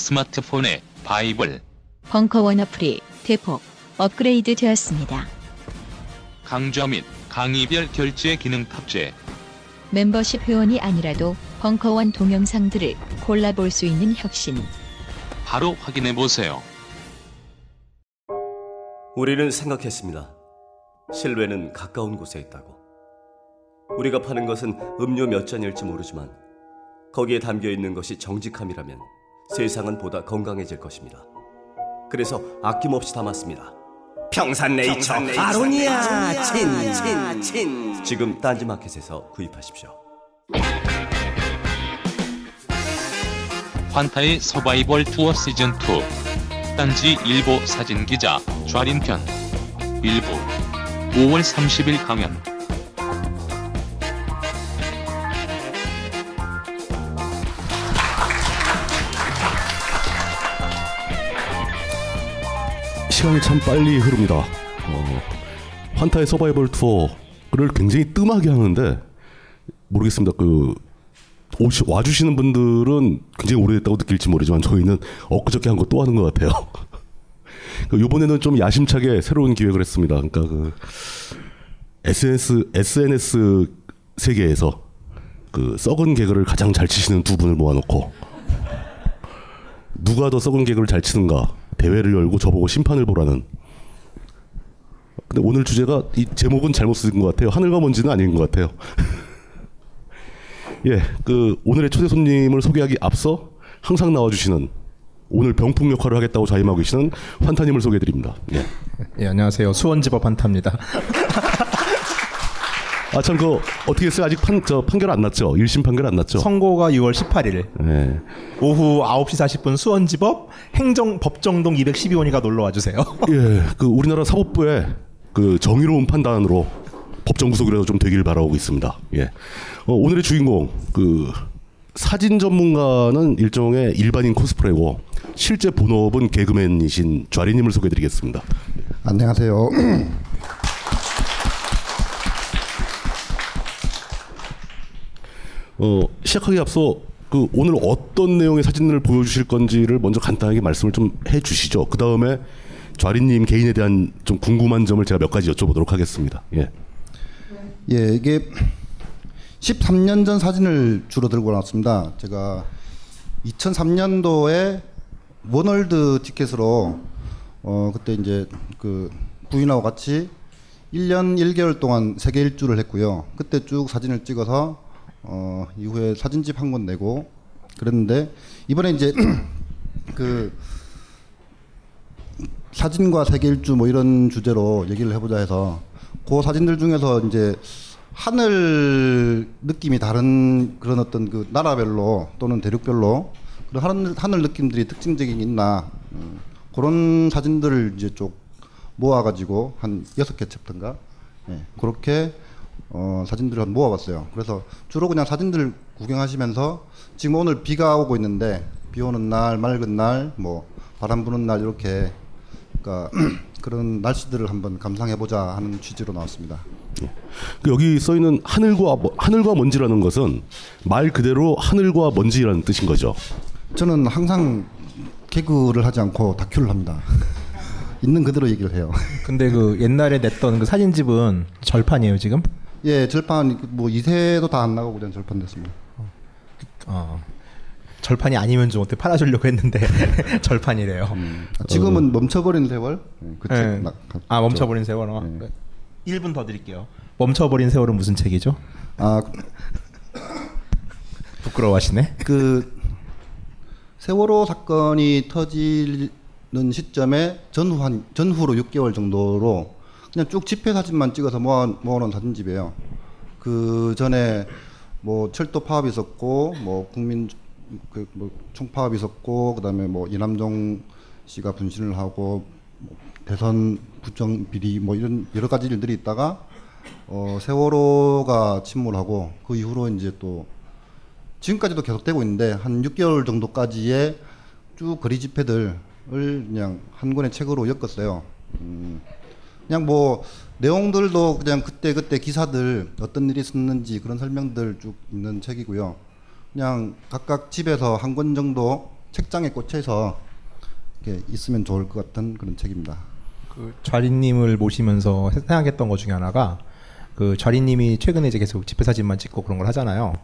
스마트폰의 바이블 벙커원 어플이 대폭 업그레이드 되었습니다. 강좌 및 강의별 결제 기능 탑재 멤버십 회원이 아니라도 벙커원 동영상들을 골라볼 수 있는 혁신. 바로 확인해 보세요. 우리는 생각했습니다. 신뢰는 가까운 곳에 있다고. 우리가 파는 것은 음료 몇 잔일지 모르지만 거기에 담겨 있는 것이 정직함이라면 세상은 보다 건강해질 것입니다. 그래서 아낌없이 담았습니다. 평산네이처, 아로니아 친친친. 지금 딴지마켓에서 구입하십시오. 환타의 서바이벌 투어 시즌 2 딴지 일보 사진 기자 좌린편 일부 5월 30일 강연 시간이 참 빨리 흐릅니다. 어, 환타의 서바이벌 투어를 굉장히 뜸하게 하는데 모르겠습니다. 그 오시, 와주시는 분들은 굉장히 오래됐다고 느낄지 모르지만 저희는 엊그저께 한 거 또 하는 것 같아요. 그 이번에는 좀 야심차게 새로운 기획을 했습니다. 그러니까 그 SNS SNS 세계에서 그 썩은 개그를 가장 잘 치시는 두 분을 모아놓고 누가 더 썩은 개그를 잘 치는가 대회를 열고 저보고 심판을 보라는. 근데 오늘 주제가 이 제목은 잘못 쓴 것 같아요. 하늘과 먼지는 아닌 것 같아요. 예, 그 오늘의 초대 손님을 소개하기 앞서 항상 나와주시는 오늘 병풍 역할을 하겠다고 자임하고 계시는 환타님을 소개해드립니다. 예. 예, 안녕하세요. 수원지법 한타입니다. 아 참 그 어떻게 했어요? 아직 판 저 판결 안 났죠? 1심 판결 안 났죠? 선고가 6월 18일 예. 오후 9시 40분 수원지법 행정법정동 212호니까 놀러 와주세요. 예, 그 우리나라 사법부의 그 정의로운 판단으로 법정 구속이라도 좀 되길 바라고 있습니다. 예. 어, 오늘의 주인공 그 사진 전문가는 일종의 일반인 코스프레고 실제 본업은 개그맨이신 좌리님을 소개드리겠습니다. 안녕하세요. 어, 시작하기 앞서 그 오늘 어떤 내용의 사진을 보여주실 건지를 먼저 간단하게 말씀을 좀 해주시죠. 그 다음에 좌리님 개인에 대한 좀 궁금한 점을 제가 몇 가지 여쭤보도록 하겠습니다. 예. 예, 이게 13년 전 사진을 주로 들고 나왔습니다. 제가 2003년도에 워널드 티켓으로 어 그때 이제 그 부인하고 같이 1년 1개월 동안 세계 일주를 했고요. 그때 쭉 사진을 찍어서 어 이후에 사진집 한 권 내고 그랬는데 이번에 이제 그 사진과 세계 일주 뭐 이런 주제로 얘기를 해보자 해서 그 사진들 중에서 이제 하늘 느낌이 다른 그런 어떤 그 나라별로 또는 대륙별로 그런 하늘, 하늘 느낌들이 특징적인 게 있나 음, 그런 사진들을 이제 쭉 모아가지고 한 여섯 개 챕터인가? 예, 그렇게 어, 사진들을 한 모아봤어요. 그래서 주로 그냥 사진들 구경하시면서 지금 오늘 비가 오고 있는데 비 오는 날, 맑은 날, 뭐 바람 부는 날 이렇게 그러니까 그런 날씨들을 한번 감상해 보자 하는 취지로 나왔습니다. 그 여기 써 있는 하늘과 뭐- 하늘과 먼지라는 것은 말 그대로 하늘과 먼지라는 뜻인 거죠. 저는 항상 개그를 하지 않고 다큐를 합니다. 있는 그대로 얘기를 해요. 근데 그 옛날에 냈던 그 사진집은 절판이에요 지금? 예, 절판 뭐 2세도 다 안 나가고 그냥 절판 됐습니다. 어. 절판이 아니면 좀 어떻게 팔아주려고 했는데 절판이래요. 아, 지금은 멈춰버린 세월. 예, 그 예. 책 나- 아 멈춰버린 세월. 어. 네. 1분 더 드릴게요. 멈춰버린 세월은 무슨 책이죠? 아, 부끄러워하시네. 그 세월호 사건이 터지는 시점에 전후 한 전후로 6개월 정도로 그냥 쭉 집회 사진만 찍어서 모아 모아놓은 사진집이에요. 그 전에 뭐 철도 파업이 있었고 뭐 국민 그뭐 총파업이 있었고 그다음에 뭐 이남종 씨가 분신을 하고 뭐 대선 부정 비리 뭐 이런 여러 가지 일들이 있다가 어 세월호가 침몰하고 그 이후로 이제 또 지금까지도 계속되고 있는데 한 6개월 정도까지의 쭉 거리 집회들을 그냥 한 권의 책으로 엮었어요. 음, 그냥 뭐 내용들도 그냥 그때 그때 기사들 어떤 일이 있었는지 그런 설명들 쭉 있는 책이고요. 그냥 각각 집에서 한 권 정도 책장에 꽂혀서 이렇게 있으면 좋을 것 같은 그런 책입니다. 그 좌리님을 모시면서 생각했던 것 중에 하나가 그 좌리님이 최근에 이제 계속 집회 사진만 찍고 그런 걸 하잖아요.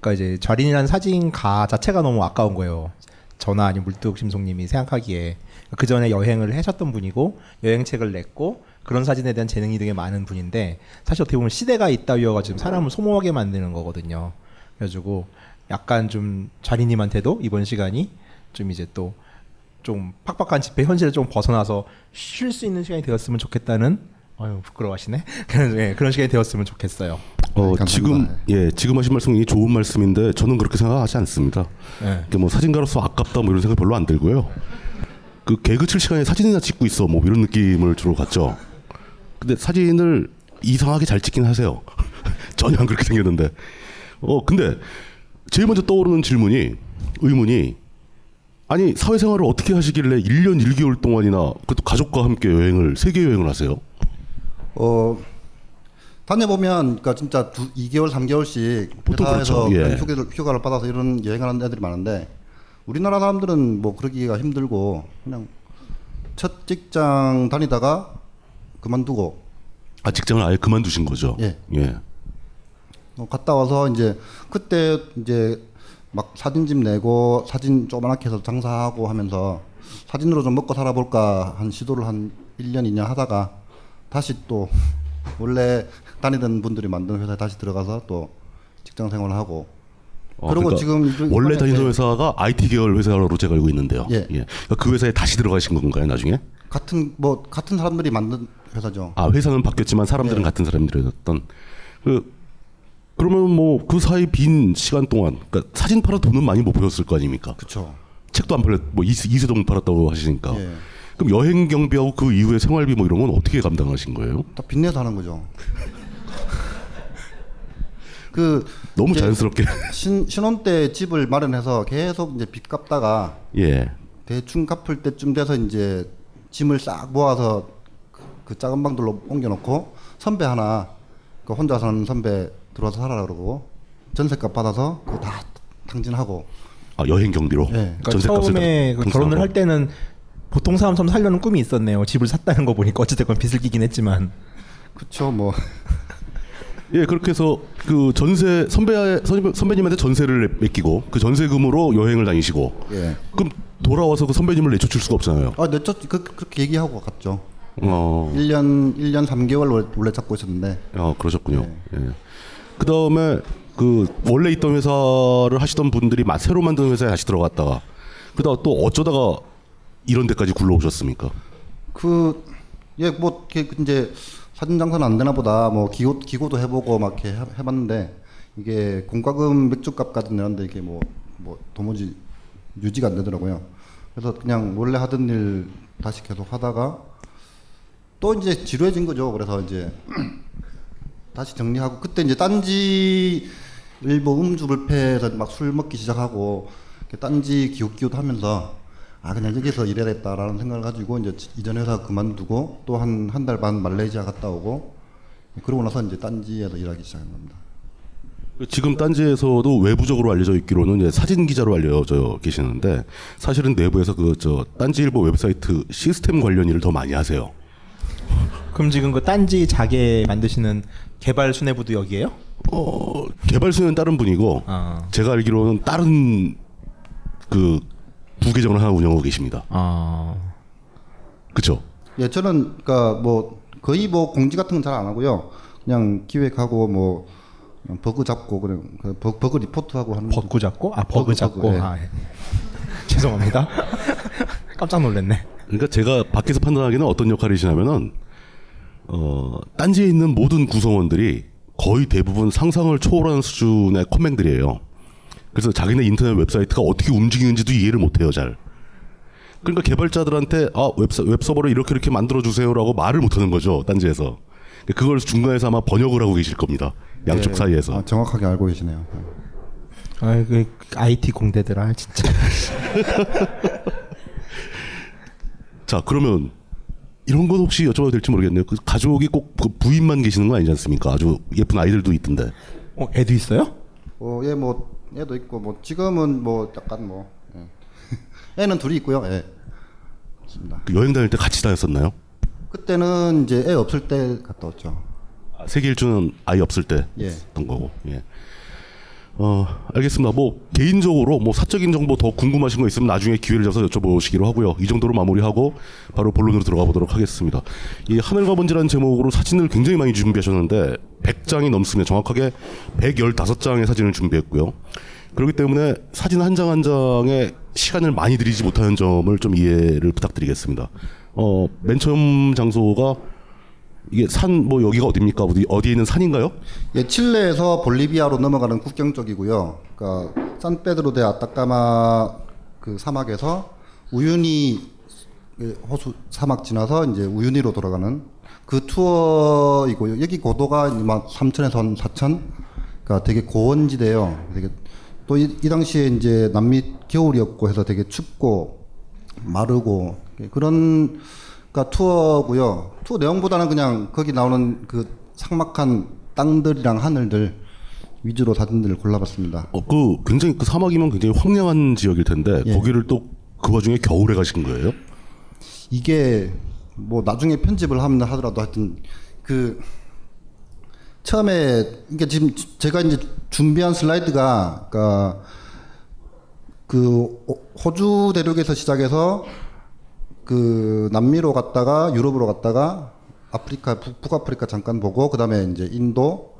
그러니까 이제 좌린이라는 사진가 자체가 너무 아까운 거예요. 저나 아니면 물뚝심송님이 생각하기에 그 전에 여행을 하셨던 분이고 여행책을 냈고 그런 사진에 대한 재능이 되게 많은 분인데 사실 어떻게 보면 시대가 있다위어가 지금 사람을 소모하게 만드는 거거든요. 그래가지고 약간 좀 좌리님한테도 이번 시간이 좀 이제 또 좀 팍팍한 집회 현실을 좀 벗어나서 쉴 수 있는 시간이 되었으면 좋겠다는 어유 부끄러워하시네 그런 예, 그런 시간이 되었으면 좋겠어요. 어, 감사합니다. 지금 예 지금 하신 말씀이 좋은 말씀인데 저는 그렇게 생각하지 않습니다. 예. 이게 뭐 사진가로서 아깝다 뭐 이런 생각 별로 안 들고요. 그 개그 칠 시간에 사진이나 찍고 있어 뭐 이런 느낌을 주로 갖죠. 근데 사진을 이상하게 잘 찍긴 하세요. 전혀 안 그렇게 생겼는데. 어 근데 제일 먼저 떠오르는 질문이 의문이 아니 사회생활을 어떻게 하시길래 1년 1개월 동안이나 그것도 가족과 함께 여행을 세계 여행을 하세요? 어 다녀보면 그러니까 진짜 두, 2개월 3개월씩 보통 회사에서 그렇죠. 예. 휴가를, 휴가를 받아서 이런 여행을 하는 애들이 많은데 우리나라 사람들은 뭐 그러기가 힘들고 그냥 첫 직장 다니다가 그만두고 아 직장을 아예 그만두신 거죠? 예. 예. 어, 갔다 와서 이제 그때 이제 막 사진집 내고 사진 조그맣게 해서 장사하고 하면서 사진으로 좀 먹고 살아볼까 한 시도를 한 1년 2년 하다가 다시 또 원래 다니던 분들이 만든 회사에 다시 들어가서 또 직장 생활을 하고 어, 그리고 그러니까 지금 원래 다니던 이제 회사가 IT 계열 회사로 제가 알고 있는데요. 예. 그러니까 그 회사에 다시 들어가신 건가요, 나중에? 같은 뭐 같은 사람들이 만든 회사죠. 아, 회사는 바뀌었지만 사람들은 예. 같은 사람들이었던. 그 그러면 뭐 그 사이 빈 시간 동안 그러니까 사진 팔아 돈은 많이 못 벌었을 거 아닙니까? 그렇죠. 책도 안 팔렸 뭐 이세, 이세동 팔았다고 하시니까. 예. 그럼 여행 경비하고 그 이후에 생활비 뭐 이런 건 어떻게 감당하신 거예요? 다 빚내서 하는 거죠. 그 너무 자연스럽게. 신, 신혼 때 집을 마련해서 계속 이제 빚 갚다가 예. 대충 갚을 때쯤 돼서 이제 짐을 싹 모아서 그, 그 작은 방들로 옮겨놓고 선배 하나 그 혼자 사는 선배 들어와서 살아라 그러고 전세값 받아서 그거 다 탕진하고 아, 여행 경비로. 예. 그러니까 전세값을 처음에 다그 결혼을. 할 때는 보통 사람처럼 살려는 꿈이 있었네요. 집을 샀다는 거 보니까 어찌됐건 빚을 끼긴 했지만 그쵸 뭐 예, 그렇게 해서 그 전세 선배 선배- 선배님한테 전세를 맡기고 그 전세금으로 여행을 다니시고 예. 그럼 돌아와서 그 선배님을 내쫓을 수가 없잖아요. 아, 네, 저, 그, 그렇게 얘기하고 갔죠. 어, 1년 1년 3개월 원래, 잡고 있었는데 어 그러셨군요. 예. 그 다음에 그 원래 있던 회사를 하시던 분들이 마- 새로 만든 회사에 다시 들어갔다가 그다가 또 어쩌다가 이런 데까지 굴러오셨습니까? 그, 예, 뭐, 이렇게 이제 사진 장사는 안 되나 보다, 뭐, 기고, 기고도 해보고 막 이렇게 해- 해봤는데, 이게 공과금 맥주값 같은 데는데 이게 뭐, 뭐, 도무지 유지가 안 되더라고요. 그래서 그냥 원래 하던 일 다시 계속 하다가 또 이제 지루해진 거죠. 그래서 이제 다시 정리하고, 그때 이제 딴지 일부 음주불패에서 막 술 먹기 시작하고, 딴지 기웃기웃 하면서 아 그냥 여기서 일해야겠다라는 생각을 가지고 이제 이전 회사 그만두고 또 한 한 달 반 말레이시아 갔다 오고 그러고 나서 이제 딴지에서 일하기 시작한 겁니다. 지금 딴지에서도 외부적으로 알려져 있기로는 사진 기자로 알려져 계시는데 사실은 내부에서 그 저 딴지일보 웹사이트 시스템 관련 일을 더 많이 하세요. 그럼 지금 그 딴지 자계 만드시는 개발 수뇌부도 여기에요? 어, 개발수는 다른 분이고 아. 제가 알기로는 다른 그 부계정을 하나 운영하고 계십니다. 아. 그렇죠? 예, 저는 그러니까 뭐 거의 뭐 공지 같은 건 잘 안 하고요. 그냥 기획하고 뭐 버그 잡고 그냥 그 버- 버그 리포트하고 하는 버그 잡고? 아 버그 버그, 잡고. 버그, 예. 아, 예. 죄송합니다. 깜짝 놀랐네. 그러니까 제가 밖에서 판단하기는 어떤 역할이시냐면은 어, 딴지에 있는 모든 구성원들이 거의 대부분 상상을 초월하는 수준의 컴맹들이에요. 그래서 자기네 인터넷 웹사이트가 어떻게 움직이는지도 이해를 못해요 잘. 그러니까 개발자들한테 아 웹서, 웹서버를 이렇게 이렇게 만들어 주세요라고 말을 못하는 거죠 딴지에서. 그걸 중간에서 아마 번역을 하고 계실 겁니다. 양쪽 예, 사이에서. 아, 정확하게 알고 계시네요. 아, 그 IT 공대들아 진짜. 자 그러면 이런 건 혹시 여쭤봐도 될지 모르겠네요. 그 가족이 꼭 그 부인만 계시는 거 아니지 않습니까? 아주 예쁜 아이들도 있던데. 어, 애도 있어요? 어, 얘뭐 얘도 있고 뭐 지금은 뭐 약간 뭐 예. 애는 둘이 있고요. 예. 그 여행 다닐 때 같이 다녔었나요? 그때는 이제 애 없을 때 갔다 왔죠. 아, 세계 일주는 아이 없을 때 예. 했던 거고. 예. 어 알겠습니다. 뭐 개인적으로 뭐 사적인 정보 더 궁금하신 거 있으면 나중에 기회를 잡아서 여쭤보시기로 하고요. 이 정도로 마무리하고 바로 본론으로 들어가 보도록 하겠습니다. 이 하늘과 번지라는 제목으로 사진을 굉장히 많이 준비하셨는데 100장이 넘습니다. 정확하게 115장의 사진을 준비했고요. 그렇기 때문에 사진 한 장 한 장에 시간을 많이 들이지 못하는 점을 좀 이해를 부탁드리겠습니다. 어, 맨 처음 장소가 이게 산 뭐 여기가 어디입니까? 어디 어디에 있는 산인가요? 예, 칠레에서 볼리비아로 넘어가는 국경 쪽이고요. 그러니까 산페드로데 아타카마 그 사막에서 우유니 그 호수 사막 지나서 이제 우유니로 돌아가는 그 투어이고요. 여기 고도가 막 3천에서 한 4천. 그러니까 되게 고원지대예요. 되게 또이 당시에 이제 남미 겨울이었고 해서 되게 춥고 마르고 그런 그러니까 투어고요. 투어 내용보다는 그냥 거기 나오는 그 삭막한 땅들이랑 하늘들 위주로 사진들을 골라봤습니다. 어, 그 굉장히 그 사막이면 굉장히 황량한 지역일 텐데 예. 거기를 또 그 와중에 겨울에 가신 거예요? 이게 뭐 나중에 편집을 하면 하더라도 하여튼 그 처음에 이게 지금 제가 이제 준비한 슬라이드가 그러니까 그 호주 대륙에서 시작해서 그 남미로 갔다가 유럽으로 갔다가 아프리카 북, 북아프리카 잠깐 보고 그다음에 이제 인도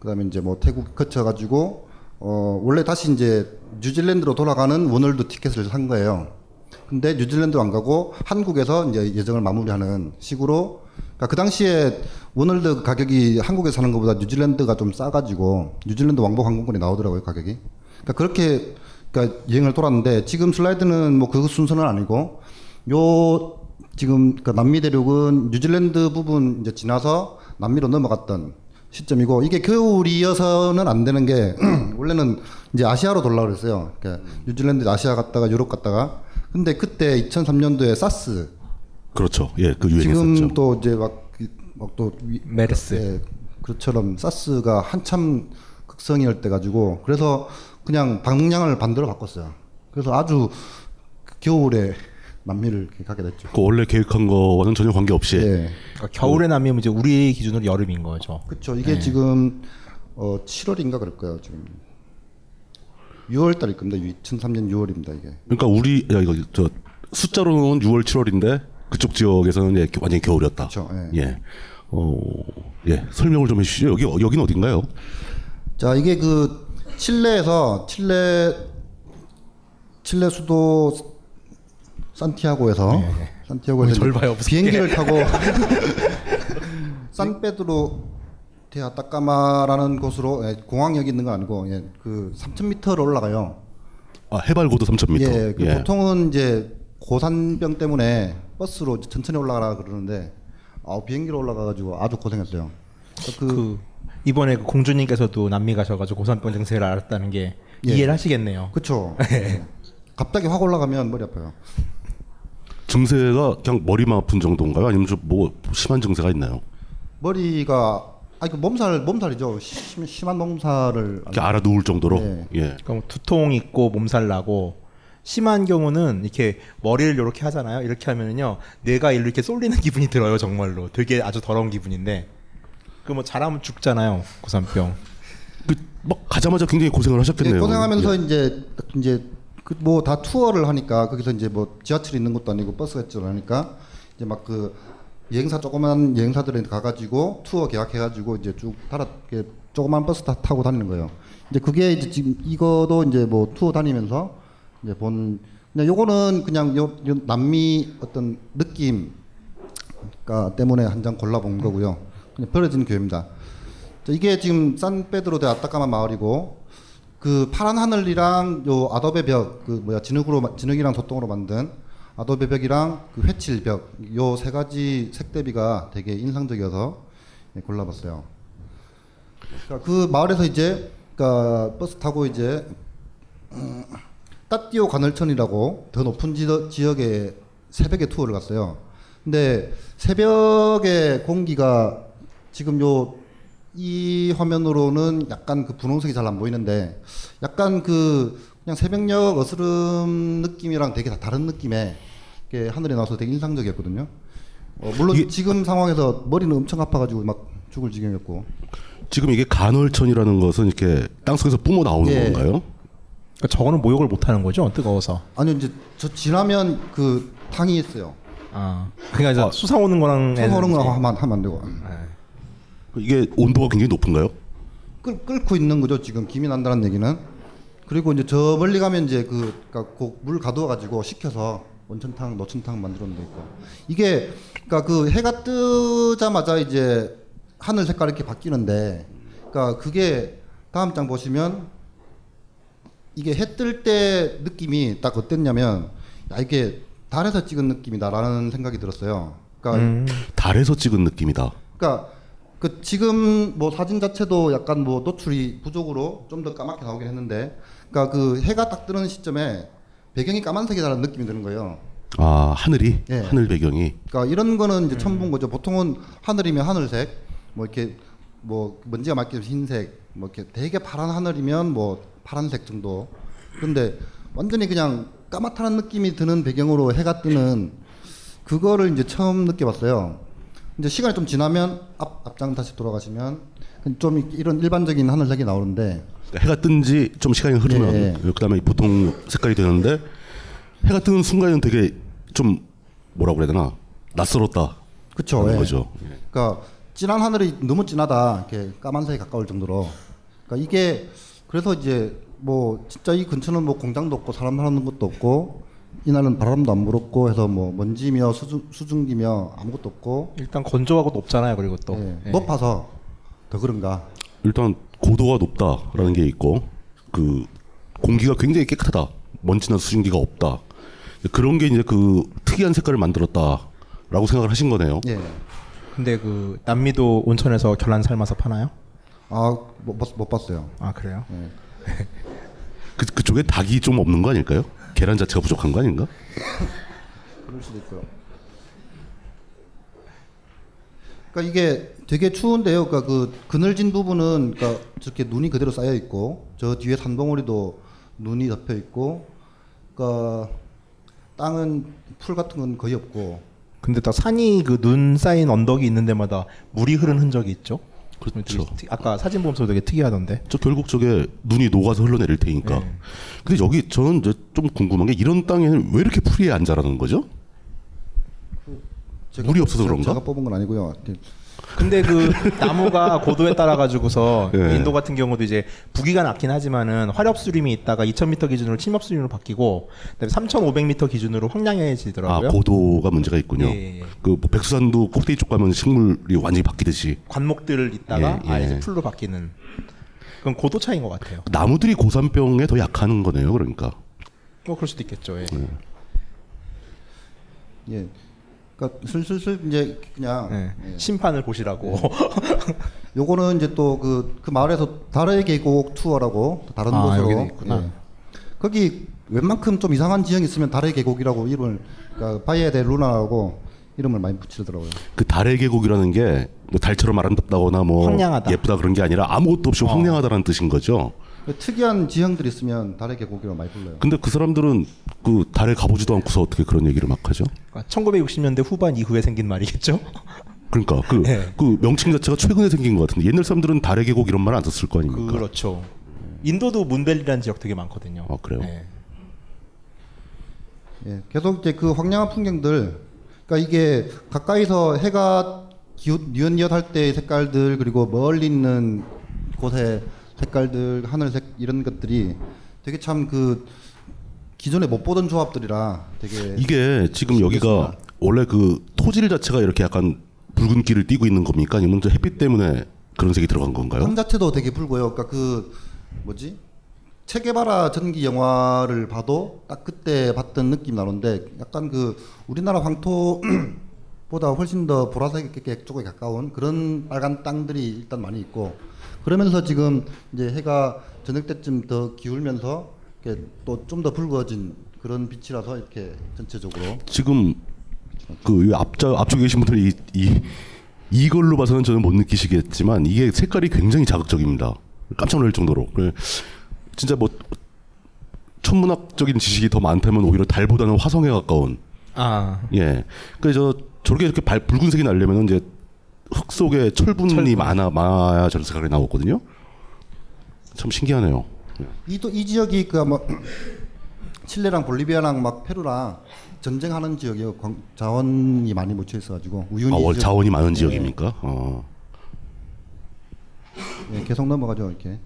그다음에 이제 뭐 태국 거쳐 가지고 어 원래 다시 이제 뉴질랜드로 돌아가는 원월드 티켓을 산 거예요. 근데 뉴질랜드 안 가고 한국에서 이제 여정을 마무리하는 식으로 그러니까 그 당시에 원월드 가격이 한국에서 사는 것보다 뉴질랜드가 좀 싸가지고 뉴질랜드 왕복 항공권이 나오더라고요 가격이. 그러니까 그렇게 그러니까 여행을 돌았는데 지금 슬라이드는 뭐 그 순서는 아니고 요 지금 그 남미 대륙은 뉴질랜드 부분 이제 지나서 남미로 넘어갔던 시점이고 이게 겨울이어서는 안 되는 게 원래는 이제 아시아로 돌라 그랬어요. 그러니까 뉴질랜드 아시아 갔다가 유럽 갔다가 근데 그때 2003년도에 사스 그렇죠. 예, 그 유행했었죠. 지금 또 이제 막막또 메르스. 예, 그처럼 사스가 한참 극성이할 때 가지고 그래서 그냥 방향을 반대로 바꿨어요. 그래서 아주 그 겨울에 남미를 가게 됐죠. 그 원래 계획한 거와는 전혀 관계 없이 예. 그러니까 겨울에 남이면 이제 우리 기준으로 여름인 거죠. 그렇죠. 이게 지금 어 7월인가 그럴 거예요. 지금 6월 달일 겁니다. 2003년 6월입니다. 이게. 그러니까 우리 야 이거 저 숫자로는 6월 7월인데 그쪽 지역에서는 예, 완전히 겨울이었다. 그렇죠. 예. 어, 예. 설명을 좀 해주시죠. 여기 여기는 어딘가요? 자, 이게 그 칠레에서 칠레 칠레 수도 산티아고에서 산티아고에서 절 봐요, 무섭게. 비행기를 타고 산페드로 데 아타카마라는 곳으로 예, 공항역이 있는 건 아니고 예, 그 3,000m를 올라가요. 아, 해발고도 3,000m. 예, 그 보통은 이제 고산병 때문에 버스로 천천히 올라가라 그러는데 아, 비행기로 올라가가지고 아주 고생했어요. 그, 그 이번에 그 공주님께서도 남미 가셔가지고 고산병 증세를 알았다는 게 예. 이해를 하시겠네요. 예. 갑자기 확 올라가면 머리 아파요. 증세가 그냥 머리만 아픈 정도인가요? 아니면 좀 뭐 심한 증세가 있나요? 머리가 아니 그 몸살 몸살이죠. 심, 심한 몸살을 이렇게 알아 누울 정도로. 네. 예. 그러니까 뭐 두통 있고 몸살 나고 심한 경우는 이렇게 머리를 이렇게 하잖아요. 이렇게 하면은요 뇌가 일로 이렇게 쏠리는 기분이 들어요. 정말로 되게 아주 더러운 기분인데 그 뭐 잘하면 죽잖아요. 고산병. 그 막 가자마자 굉장히 고생을 하셨겠네요. 예, 고생하면서 예. 이제 이제 그 뭐 다 투어를 하니까 거기서 이제 뭐 지하철이 있는 것도 아니고 버스가 있지 않으니까 이제 막 그 여행사 조그만 여행사들에 가가지고 투어 계약해가지고 이제 쭉 이렇게 조그만 버스 다 타고 다니는 거예요. 이제 그게 이제 지금 이거도 이제 뭐 투어 다니면서 이제 본 그냥 요거는 그냥 요, 요 남미 어떤 느낌 가 때문에 한 장 골라본 거고요. 그냥 버려진 교회입니다. 자, 이게 지금 산페드로 데 아타카마 마을이고 그 파란 하늘이랑 요 아도be 벽, 그 뭐야 진흙으로 마- 진흙이랑 소똥으로 만든 아도be 벽이랑 그 회칠 벽, 요 세 가지 색 대비가 되게 인상적이어서 예, 골라봤어요. 그러니까 그 마을에서 이제 그러니까 버스 타고 이제 음, 따띠오 관을천이라고 더 높은 지더, 지역에 새벽에 투어를 갔어요. 근데 새벽에 공기가 지금 요 이 화면으로는 약간 그 분홍색이 잘 안 보이는데 약간 그 그냥 새벽녘 어스름 느낌이랑 되게 다 다른 느낌의 게 하늘에 나와서 되게 인상적이었거든요. 어, 물론 이게- 지금 상황에서 머리는 엄청 아파가지고 막 죽을 지경이었고 지금 이게 간헐천이라는 것은 이렇게 땅 속에서 뿜어 나오는 예. 건가요? 그러니까 저거는 모욕을 못 하는 거죠. 뜨거워서. 아니요 이제 저 지나면 그 탕이 있어요. 아. 그러니까 이제 수상 오는 거랑 처음 오는 이제- 거 하면 하면 안 되고 이게 온도가 굉장히 높은가요? 끌, 끓고 있는 거죠 지금 김이 난다는 얘기는 그리고 이제 저 멀리 가면 이제 그, 그러니까 그물 가두어 가지고 식혀서 원천탕 노천탕 만들어 놓은 데 있고 이게 그러니까 그 해가 뜨자마자 이제 하늘 색깔 이렇게 바뀌는데 그러니까 그게 다음 장 보시면 이게 해 뜰 때 느낌이 딱 어땠냐면 야 이게 달에서 찍은 느낌이다라는 생각이 들었어요 그러니까 음. 달에서 찍은 느낌이다. 그러니까 그 지금 뭐 사진 자체도 약간 뭐 노출이 부족으로 좀 더 까맣게 나오긴 했는데, 그러니까 그 해가 딱 뜨는 시점에 배경이 까만색이라는 느낌이 드는 거예요. 아 하늘이 예. 하늘 배경이 그러니까 이런 거는 이제 처음 본 거죠. 보통은 하늘이면 하늘색, 뭐 이렇게 뭐 먼지가 때문에 흰색, 뭐 이렇게 되게 파란 하늘이면 뭐 파란색 정도. 근데 완전히 그냥 까맣다는 느낌이 드는 배경으로 해가 뜨는 그거를 이제 처음 느껴봤어요. 이제 시간이 좀 지나면 앞 앞장 다시 돌아가시면 좀 이런 일반적인 하늘색이 나오는데 해가 뜬지 좀 시간이 흐르면 예. 그다음에 보통 색깔이 되는데 해가 뜨는 순간에는 되게 좀 뭐라고 그래야 되나 낯설었다. 그쵸, 예. 거죠. 그러니까 진한 하늘이 너무 진하다 이렇게 까만색에 가까울 정도로 그러니까 이게 그래서 이제 뭐 진짜 이 근처는 뭐 공장도 없고 사람 사는 것도 없고 이날은 바람도 안 불었고 해서 뭐 먼지며 수증, 수증기며 아무것도 없고 일단 건조하고 높잖아요. 그리고 또. 예, 예. 높아서 더 그런가 일단 고도가 높다라는 게 있고 그 공기가 굉장히 깨끗하다. 먼지나 수증기가 없다. 그런 게 이제 그 특이한 색깔을 만들었다라고 생각을 하신 거네요. 예. 근데 그 남미도 온천에서 결란 삶아서 파나요? 아못 못 봤어요. 아 그래요? 그 그쪽에 닭이 좀 없는 거 아닐까요? 계란 자체가 부족한 거 아닌가? 그럴 수도 있고요. 그러니까 이게 되게 추운데요. 그러니까 그 그늘진 부분은 그러니까 저렇게 눈이 그대로 쌓여 있고 저 뒤에 산봉우리도 눈이 덮여 있고 그러니까 땅은 풀 같은 건 거의 없고 근데 딱 산이 그 눈 쌓인 언덕이 있는 데마다 물이 흐른 흔적이 있죠. 그렇죠. 되게 특- 아까 사진 보면서 되게 특이하던데. 저 결국 저게 눈이 녹아서 흘러내릴 테니까. 네. 근데 여기 저는 이제 좀 궁금한 게 이런 땅에는 왜 이렇게 풀이 안 자라는 거죠? 제가 물이 없어서 그런가? 제가 뽑은 건 아니고요. 근데 그 나무가 고도에 따라 가지고서 예. 인도 같은 경우도 이제 부기가 낮긴 하지만은 화렵수림이 있다가 2,000m 기준으로 침엽 수림으로 바뀌고 그다음에 3,500m 기준으로 아 황량해지더라고요. 고도가 문제가 있군요. 예, 예. 그뭐 백수산도 꼭대기 쪽 가면 식물이 완전히 바뀌듯이 관목들 있다가 예, 아예 예. 이제 풀로 바뀌는 그건 고도 차이인 것 같아요. 나무들이 고산병에 더 약하는 거네요. 그러니까 뭐 그럴 수도 있겠죠. 예. 예. 그러니까 슬슬슬 이제 그냥 예. 예. 심판을 보시라고. 요거는 이제 또 그그 마을에서 달의 계곡 투어라고 또 다른 아, 곳으로. 예. 거기 웬만큼 좀 이상한 지형이 있으면 달의 계곡이라고 이름을 그러니까 바이에데 루나라고 이름을 많이 붙이더라고요. 그 달의 계곡이라는 게뭐 달처럼 아름답다거나 뭐 황량하다. 예쁘다 그런 게 아니라 아무것도 없이 황량하다는 뜻인 거죠. 그 특이한 지형들이 있으면 달의 계곡이라고 많이 불러요. 근데 그 사람들은 그 달에 가보지도 않고서 어떻게 그런 얘기를 막 하죠? 1960년대 그러니까 후반 이후에 생긴 말이겠죠. 그러니까 그, 네. 그 명칭 자체가 최근에 생긴 것 같은데 옛날 사람들은 달의 계곡 이런 말 안 썼을 거 아닙니까? 그렇죠. 인도도 문벨리라는 지역 되게 많거든요. 아, 그래요? 예. 예, 계속 이제 그 황량한 풍경들, 그러니까 이게 가까이서 해가 기웃 뉘엿뉘엿 할 때의 색깔들 그리고 멀리 있는 곳의 색깔들, 하늘색 이런 것들이 되게 참 그 기존에 못 보던 조합들이라 되게 이게 지금 여기가 원래 그 토질 자체가 이렇게 약간 붉은기를 띠고 있는 겁니까? 아니면 저 햇빛 때문에 그런 색이 들어간 건가요? 땅 자체도 되게 붉고요. 그러니까 그 뭐지 체게바라 전기 영화를 봐도 딱 그때 봤던 느낌 나는데 약간 그 우리나라 황토 보다 훨씬 더 보라색 쪽에 가까운 그런 빨간 땅들이 일단 많이 있고 그러면서 지금 이제 해가 저녁 때쯤 더 기울면서 또 좀 더 붉어진 그런 빛이라서 이렇게 전체적으로 지금 그 앞자 앞쪽에 계신 분들이 이, 이 이걸로 봐서는 저는 못 느끼시겠지만 이게 색깔이 굉장히 자극적입니다. 깜짝 놀랄 정도로. 그 진짜 뭐 천문학적인 지식이 더 많다면 오히려 달보다는 화성에 가까운. 아 예. 그래서 저렇게 이렇게 발 붉은색이 나려면 이제 흙 속에 철분이 철분. 많아 많아야 저런 색깔이 나오거든요. 참 신기하네요. 이, 또, 이 지역이 그뭐 칠레랑 볼리비아랑 막 페루랑 전쟁하는 지역이요. 광- 자원이 많이 묻혀 있어가지고 우윤희 아, 월 자원이 많은 네. 지역입니까? 어. 네, 계속 넘어가죠 이렇게.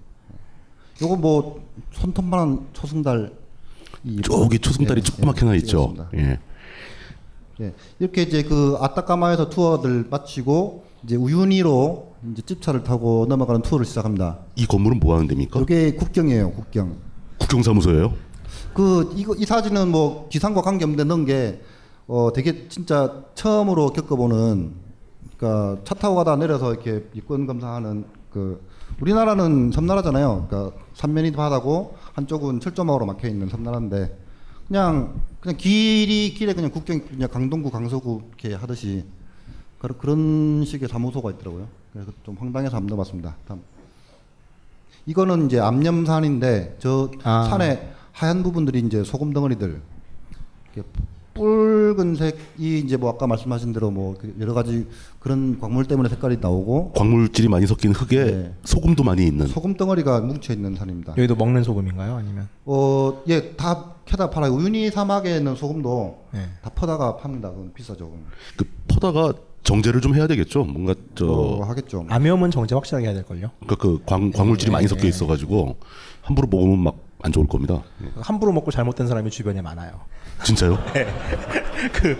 요거 뭐 손톱만한 초승달. 이- 저기 초승달이 예, 조그맣게 하나 예, 있죠. 찍었습니다. 예. 예, 이렇게 이제 그 아타카마에서 투어들 마치고 이제 우유니로 이제 집차를 타고 넘어가는 투어를 시작합니다. 이 건물은 뭐 하는 데입니까? 이게 국경이에요, 국경. 국경사무소예요? 그 이거 이 사진은 뭐 기상과 관계 없는데 넣은 게 어, 되게 진짜 처음으로 겪어보는 그러니까 차 타고 가다 내려서 이렇게 입권 검사하는 그 우리나라는 섬나라잖아요. 그러니까 삼면이 바다고 한쪽은 철조망으로 막혀 있는 섬나라인데 그냥 그냥 길이 길에 그냥 국경 그냥 강동구 강서구 이렇게 하듯이 그런- 그런 식의 사무소가 있더라고요. 그래서 좀 황당해서 한번 넣어봤습니다. 다음. 이거는 이제 암염산인데 저 아. 산에 하얀 부분들이 이제 소금 덩어리들 붉은색이 이제 뭐 아까 말씀하신 대로 뭐그 여러 가지 그런 광물 때문에 색깔이 나오고 광물질이 많이 섞인 흙에 네. 소금도 많이 있는. 소금 덩어리가 뭉쳐 있는 산입니다. 여기도 먹는 소금인가요? 아니면 어, 예, 다 캐다 팔아요. 우유니 사막에 있는 소금도 네. 다 퍼다가 팝니다. 그건 비싸죠. 그건. 그 퍼다가 정제를 좀 해야 되겠죠. 뭔가 저 어, 하겠죠. 암염은 정제 확실하게 해야 될 걸요. 그러니까 그 광, 광물질이 네, 많이 네. 섞여 있어가지고 함부로 먹으면 막 안 좋을 겁니다. 함부로 먹고 잘못된 사람이 주변에 많아요. 진짜요? 그,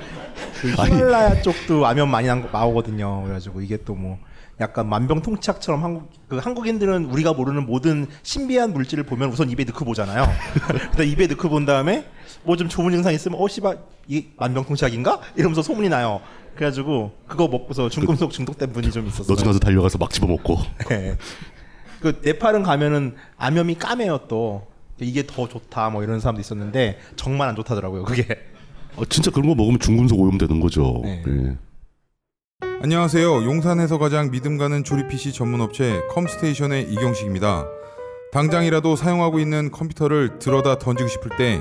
그 히말라야 쪽도 암염 많이 난- 나오거든요. 그래가지고 이게 또 뭐 약간 만병통치약처럼 한국 그 한국인들은 우리가 모르는 모든 신비한 물질을 보면 우선 입에 넣고 보잖아요. 근데 입에 넣고 본 다음에 뭐 좀 좋은 증상 있으면 어 씨발 이 만병통치약인가 이러면서 소문이 나요. 그래가지고 그거 먹고서 중금속 중독된 분이 좀 있었어요. 너중 가서 달려가서 막 집어먹고. 네. 그 네팔은 가면은 암염이 까매요 또 이게 더 좋다 뭐 이런 사람도 있었는데 정말 안 좋다더라고요 그게. 어, 진짜 그런 거 먹으면 중금속 오염되는 거죠. 네. 예. 안녕하세요. 용산에서 가장 믿음 가는 조립 PC 전문 업체 컴스테이션의 이경식입니다. 당장이라도 사용하고 있는 컴퓨터를 들어다 던지고 싶을 때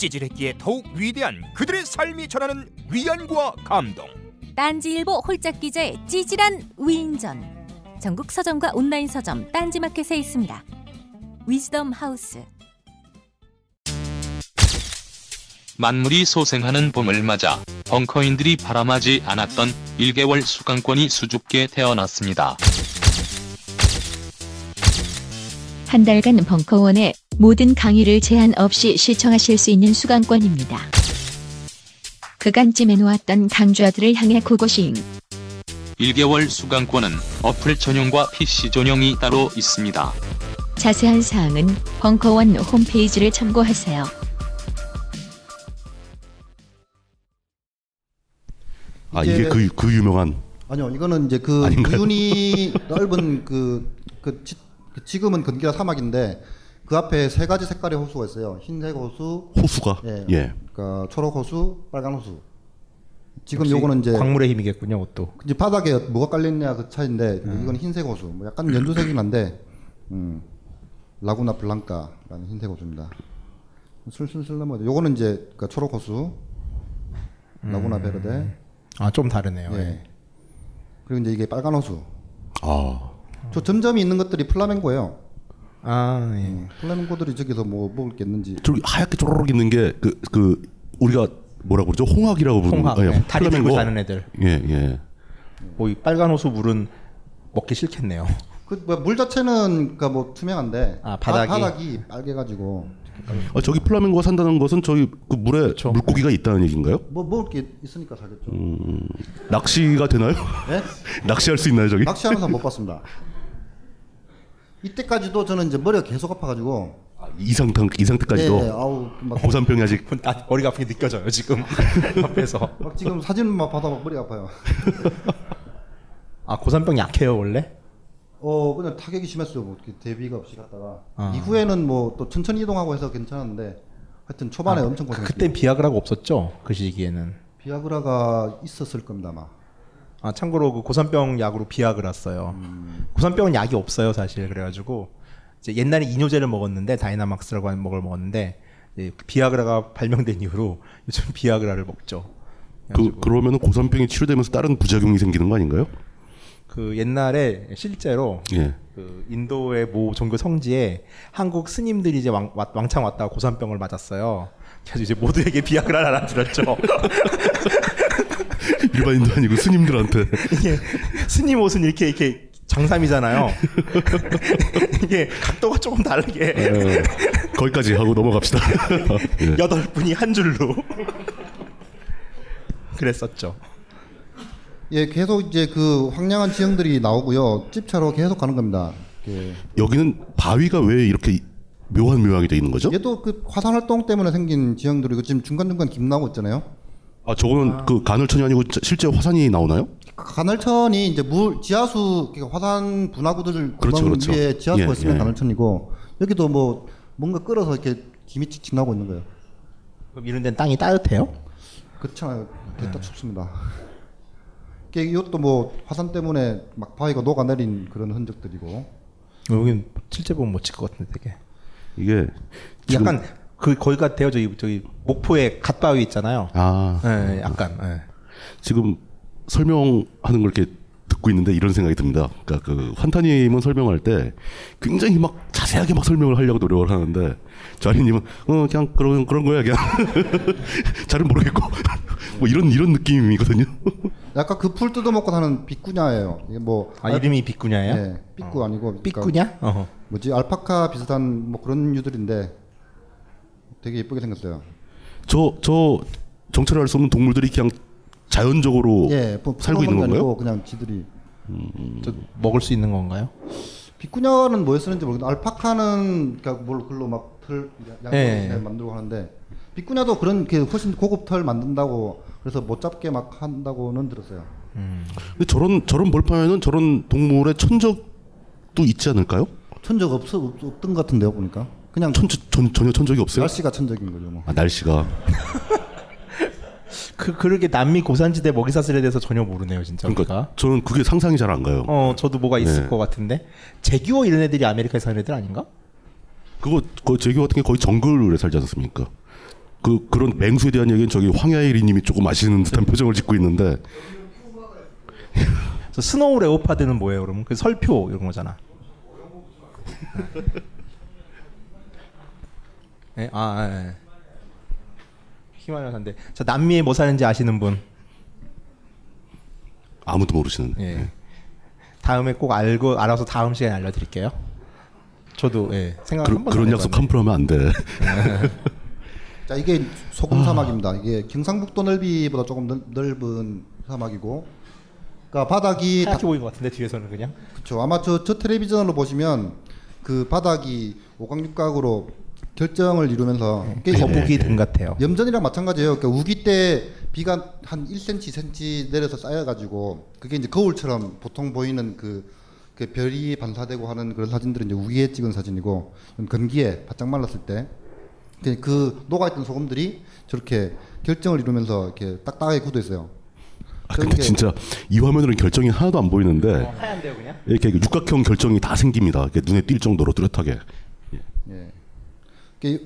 찌질했기에 더욱 위대한 그들의 삶이 전하는 위안과 감동. 딴지일보 홀짝 기자의 찌질한 위인전. 전국 서점과 온라인 서점 딴지마켓에 있습니다. 위즈덤 하우스. 만물이 소생하는 봄을 맞아 벙커인들이 바람하지 않았던 1개월 수강권이 수줍게 태어났습니다. 한 달간 벙커원의 모든 강의를 제한 없이 시청하실 수 있는 수강권입니다. 그간 찜해놓았던 강좌들을 향해 고고싱. 1개월 수강권은 어플 전용과 PC 전용이 따로 있습니다. 자세한 사항은 벙커원 홈페이지를 참고하세요. 아 이게 그, 그 유명한 아니요, 이거는 이제 그 아닌가요? 기운이 넓은 그, 그, 지, 그 지금은 건기라 사막인데 그 앞에 세 가지 색깔의 호수가 있어요. 흰색 호수, 호수가 예, 예. 그러니까 초록 호수, 빨간 호수. 지금 요거는 이제 광물의 힘이겠군요, 그것도. 이제 바닥에 뭐가 깔렸냐 그 차인데 음. 이건 흰색 호수. 뭐 약간 연두색이긴 한데 음, 라구나 블랑카라는 흰색 호수입니다. 슬슬슬 넘어가죠. 요거는 이제 그 초록 호수, 라구나 베르데. 아, 좀 다르네요. 예. 예. 그리고 이제 이게 빨간 호수. 아 저 점점이 있는 것들이 플라멩코예요. 아, 예. 음, 플라멩코들이 저기서 뭐 먹을 게 있는지. 저기 하얗게 쪼르륵 있는 게 그 그 우리가 뭐라고 그러죠? 홍학이라고 부르는 홍학, 아, 예, 예. 다리 들고. 사는 애들. 예 예. 뭐, 이 빨간 호수 물은 먹기 싫겠네요. 그물 자체는 그러니까 뭐 투명한데 아, 바닥이? 바, 바닥이 빨개 가지고 아, 저기 플라멩고가 산다는 것은 저기 그 물에 그렇죠. 물고기가 있다는 얘기인가요? 뭐 먹을 게 있으니까 살겠죠. 음, 낚시가 되나요? 네? 낚시할 수 있나요 저기? 낚시하는 사람 못 봤습니다. 이때까지도 저는 이제 머리가 계속 아파가지고 이 상태 이 상태까지도 예, 아우 막, 고산병이 아직 아, 머리가 아프게 느껴져요, 지금. 앞에서. 막 지금 사진만 봐도 막 머리가 아파요. 아, 고산병 약해요, 원래? 어 그냥 타격이 심했어요. 뭐 대비가 없이 갔다가 아. 이후에는 뭐 또 천천히 이동하고 해서 괜찮았는데 하여튼 초반에 엄청 고생. 그때 비아그라가 없었죠? 그 시기에는. 비아그라가 있었을 겁니다 아마. 아 참고로 그 고산병 약으로 비아그라 써요. 고산병은 약이 없어요 사실 그래가지고 이제 옛날에 이뇨제를 먹었는데 Diamox라고 하는 먹을 먹었는데 그 비아그라가 발명된 이후로 요즘 비아그라를 먹죠. 그 그러면은 고산병이 치료되면서 다른 부작용이 생기는 거 아닌가요? 그 옛날에 실제로 예. 그 인도의 모 종교 성지에 한국 스님들이 이제 왕, 왔- 왕창 왔다가 고산병을 맞았어요. 그래서 이제 모두에게 비아그라를 알아들었죠. 일반인도 아니고 스님들한테 이게 스님 옷은 이렇게 이렇게 장삼이잖아요. 이게 각도가 조금 다르게 예. 거기까지 하고 넘어갑시다. 예. 여덟 분이 한 줄로 그랬었죠. 예, 계속 이제 그 황량한 지형들이 나오고요. 집차로 계속 가는 겁니다. 예. 여기는 바위가 왜 이렇게 묘한 묘하게 돼 있는 거죠? 얘도 그 화산 활동 때문에 생긴 지형들이고 지금 중간중간 김 나오고 있잖아요. 아 저거는 그 간헐천이 아니고 자- 실제 화산이 나오나요? 간헐천이 이제 물 지하수 그러니까 화산 분화구들 그렇죠, 구멍 그렇죠. 위에 지하수가 예, 있으면 예. 간헐천이고 여기도 뭐 뭔가 끌어서 이렇게 김이 칙칙 나오고 있는 거예요. 그럼 이런 데는 땅이 따뜻해요? 그렇잖아요. 됐다 네. 춥습니다. 이게 이것도 뭐 화산 때문에 막 바위가 녹아내린 그런 흔적들이고 여긴 실제 보면 멋질 것 같은데 되게. 이게 약간 그 거기 같아요. 저기 저기 목포에 갓바위 있잖아요. 아 예, 약간. 예. 지금 설명하는 걸 이렇게 듣고 있는데 이런 생각이 듭니다. 그러니까 그 환타님은 설명할 때 굉장히 막 자세하게 막 설명을 하려고 노력을 하는데 자리님은 어 그냥 그런 그런 거야 그냥 잘은 모르겠고 뭐 이런 이런 느낌이거든요. 약간 그 풀 뜯어 먹고 사는 비꾸냐예요. 이게 뭐아 이름이 비꾸냐예요? 네, 삐꾸 아니고 그러니까? 어허. 뭐지 알파카 비슷한 뭐 그런 유들인데 되게 예쁘게 생겼어요. 저 저 정체를 알 수 없는 동물들이 그냥 자연적으로 예, 뭐 살고 있는 건가요? 아니고 그냥 지들이 저 먹을 수 있는 건가요? 비꾸냐는 뭐에 쓰는지 모르겠는데 알파카는 그러니까 뭘 글로 막털 예. 양털 만들고 하는데 비꾸냐도 그런 게 훨씬 고급 털 만든다고 그래서 못 잡게 막 한다고는 들었어요. 근데 저런 저런 벌판에는 저런 동물의 천적도 있지 않을까요? 천적 없어 없, 없던 것 같은데요 보니까 그냥 천, 전, 전혀 천 적이 없어요? 날씨가 천적인 거죠 뭐. 아, 날씨가 그 그렇게 남미 고산지대 먹이 사슬에 대해서 전혀 모르네요, 진짜. 그러니까 우리가. 저는 그게 상상이 잘 안 가요. 어, 저도 뭐가 있을 네. 것 같은데. 제규어 이런 애들이 아메리카에 사는 애들 아닌가? 그거 그 제교 같은 게 거의 정글에 살지 않습니까? 그 그런 맹수에 대한 얘기는 저기 황야일이님이 조금 아시는 듯한 표정을 짓고 있는데 저 스노우 레오파드는 뭐예요, 그러면? 그 설표 이런 거잖아. 예, 아, 예, 예. 히말라야산데. 저 남미에 뭐 사는지 아시는 분? 아무도 모르시는. 예. 다음에 꼭 알고 알아서 다음 시간에 알려드릴게요. 저도 예, 생각 그, 한번 그런 약속 함부로 하면 안 돼. 자 이게 소금 사막입니다. 이게 경상북도 넓이보다 조금 넓, 넓은 사막이고, 그러니까 바닥이 하얗게 보이는 것 같은데 뒤에서는 그냥. 그렇죠. 아마 저, 저 텔레비전으로 보시면 그 바닥이 오각육각으로 결정을 이루면서 네, 거북이 등 같아요. 염전이랑 마찬가지예요. 그러니까 우기 때 비가 한 1cm, 2cm 내려서 쌓여가지고 그게 이제 거울처럼 보통 보이는 그, 그 별이 반사되고 하는 그런 사진들은 이제 우기에 찍은 사진이고 건기에 바짝 말랐을 때. 그 녹아있던 소금들이 저렇게 결정을 이루면서 이렇게 딱딱하게 굳어 있어요. 아, 근데 진짜 이 화면으로는 결정이 하나도 안 보이는데 하얀데요 그냥? 이렇게 육각형 결정이 다 생깁니다. 이렇게 눈에 띌 정도로 뚜렷하게.